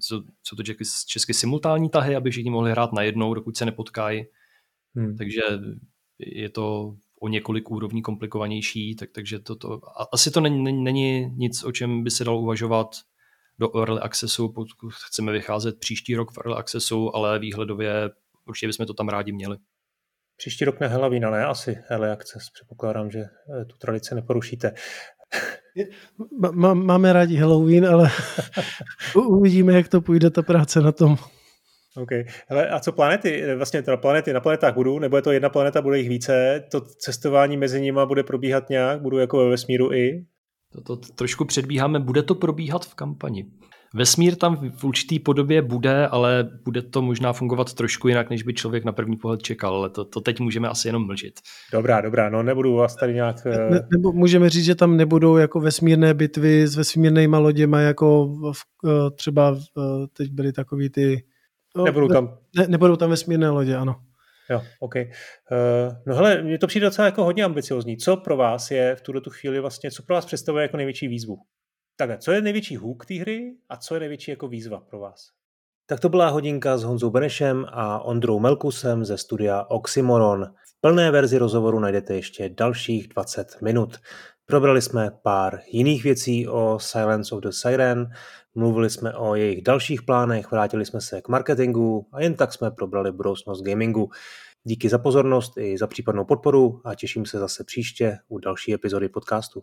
co, co to česky, česky simultánní tahy, aby všichni mohli hrát najednou, dokud se nepotkají. Hmm. Takže je to o několik úrovní komplikovanější, tak, takže to, to, asi to není, není nic, o čem by se dalo uvažovat do Early Accessu, pokud chceme vycházet příští rok v Early Accessu, ale výhledově určitě bychom to tam rádi měli. Příští rok na Halloween, ne? Asi Early Access. Předpokládám, že eh, tu tradici neporušíte. Máme rádi Halloween, ale uvidíme, jak to půjde ta práce na tom. OK. Hele, a co planety? Vlastně teda planety na planetách budou, nebo je to jedna planeta, bude jich více? To cestování mezi nimi bude probíhat nějak? Budou jako ve vesmíru i? To, to trošku předbíháme, bude to probíhat v kampani. Vesmír tam v určitý podobě bude, ale bude to možná fungovat trošku jinak, než by člověk na první pohled čekal, ale to, to teď můžeme asi jenom mlžit. Dobrá, dobrá, no nebudu vás tady nějak... Ne, nebo můžeme říct, že tam nebudou jako vesmírné bitvy s vesmírnýma loděma, jako v, eh, třeba eh, teď byly takový ty... No, nebudou tam... Ne, nebudou tam vesmírné lodě, ano. Jo, OK. Uh, no hele, mě to přijde docela jako hodně ambiciozní. Co pro vás je v tuto tu chvíli vlastně, co pro vás představuje jako největší výzvu? Takhle, co je největší hůk té hry a co je největší jako výzva pro vás? Tak to byla hodinka s Honzou Benešem a Ondrou Melkusem ze studia Oxymoron. V plné verzi rozhovoru najdete ještě dalších 20 minut. Probrali jsme pár jiných věcí o Silence of the Siren, mluvili jsme o jejich dalších plánech, vrátili jsme se k marketingu a jen tak jsme probrali budoucnost gamingu. Díky za pozornost i za případnou podporu a těším se zase příště u další epizody podcastu.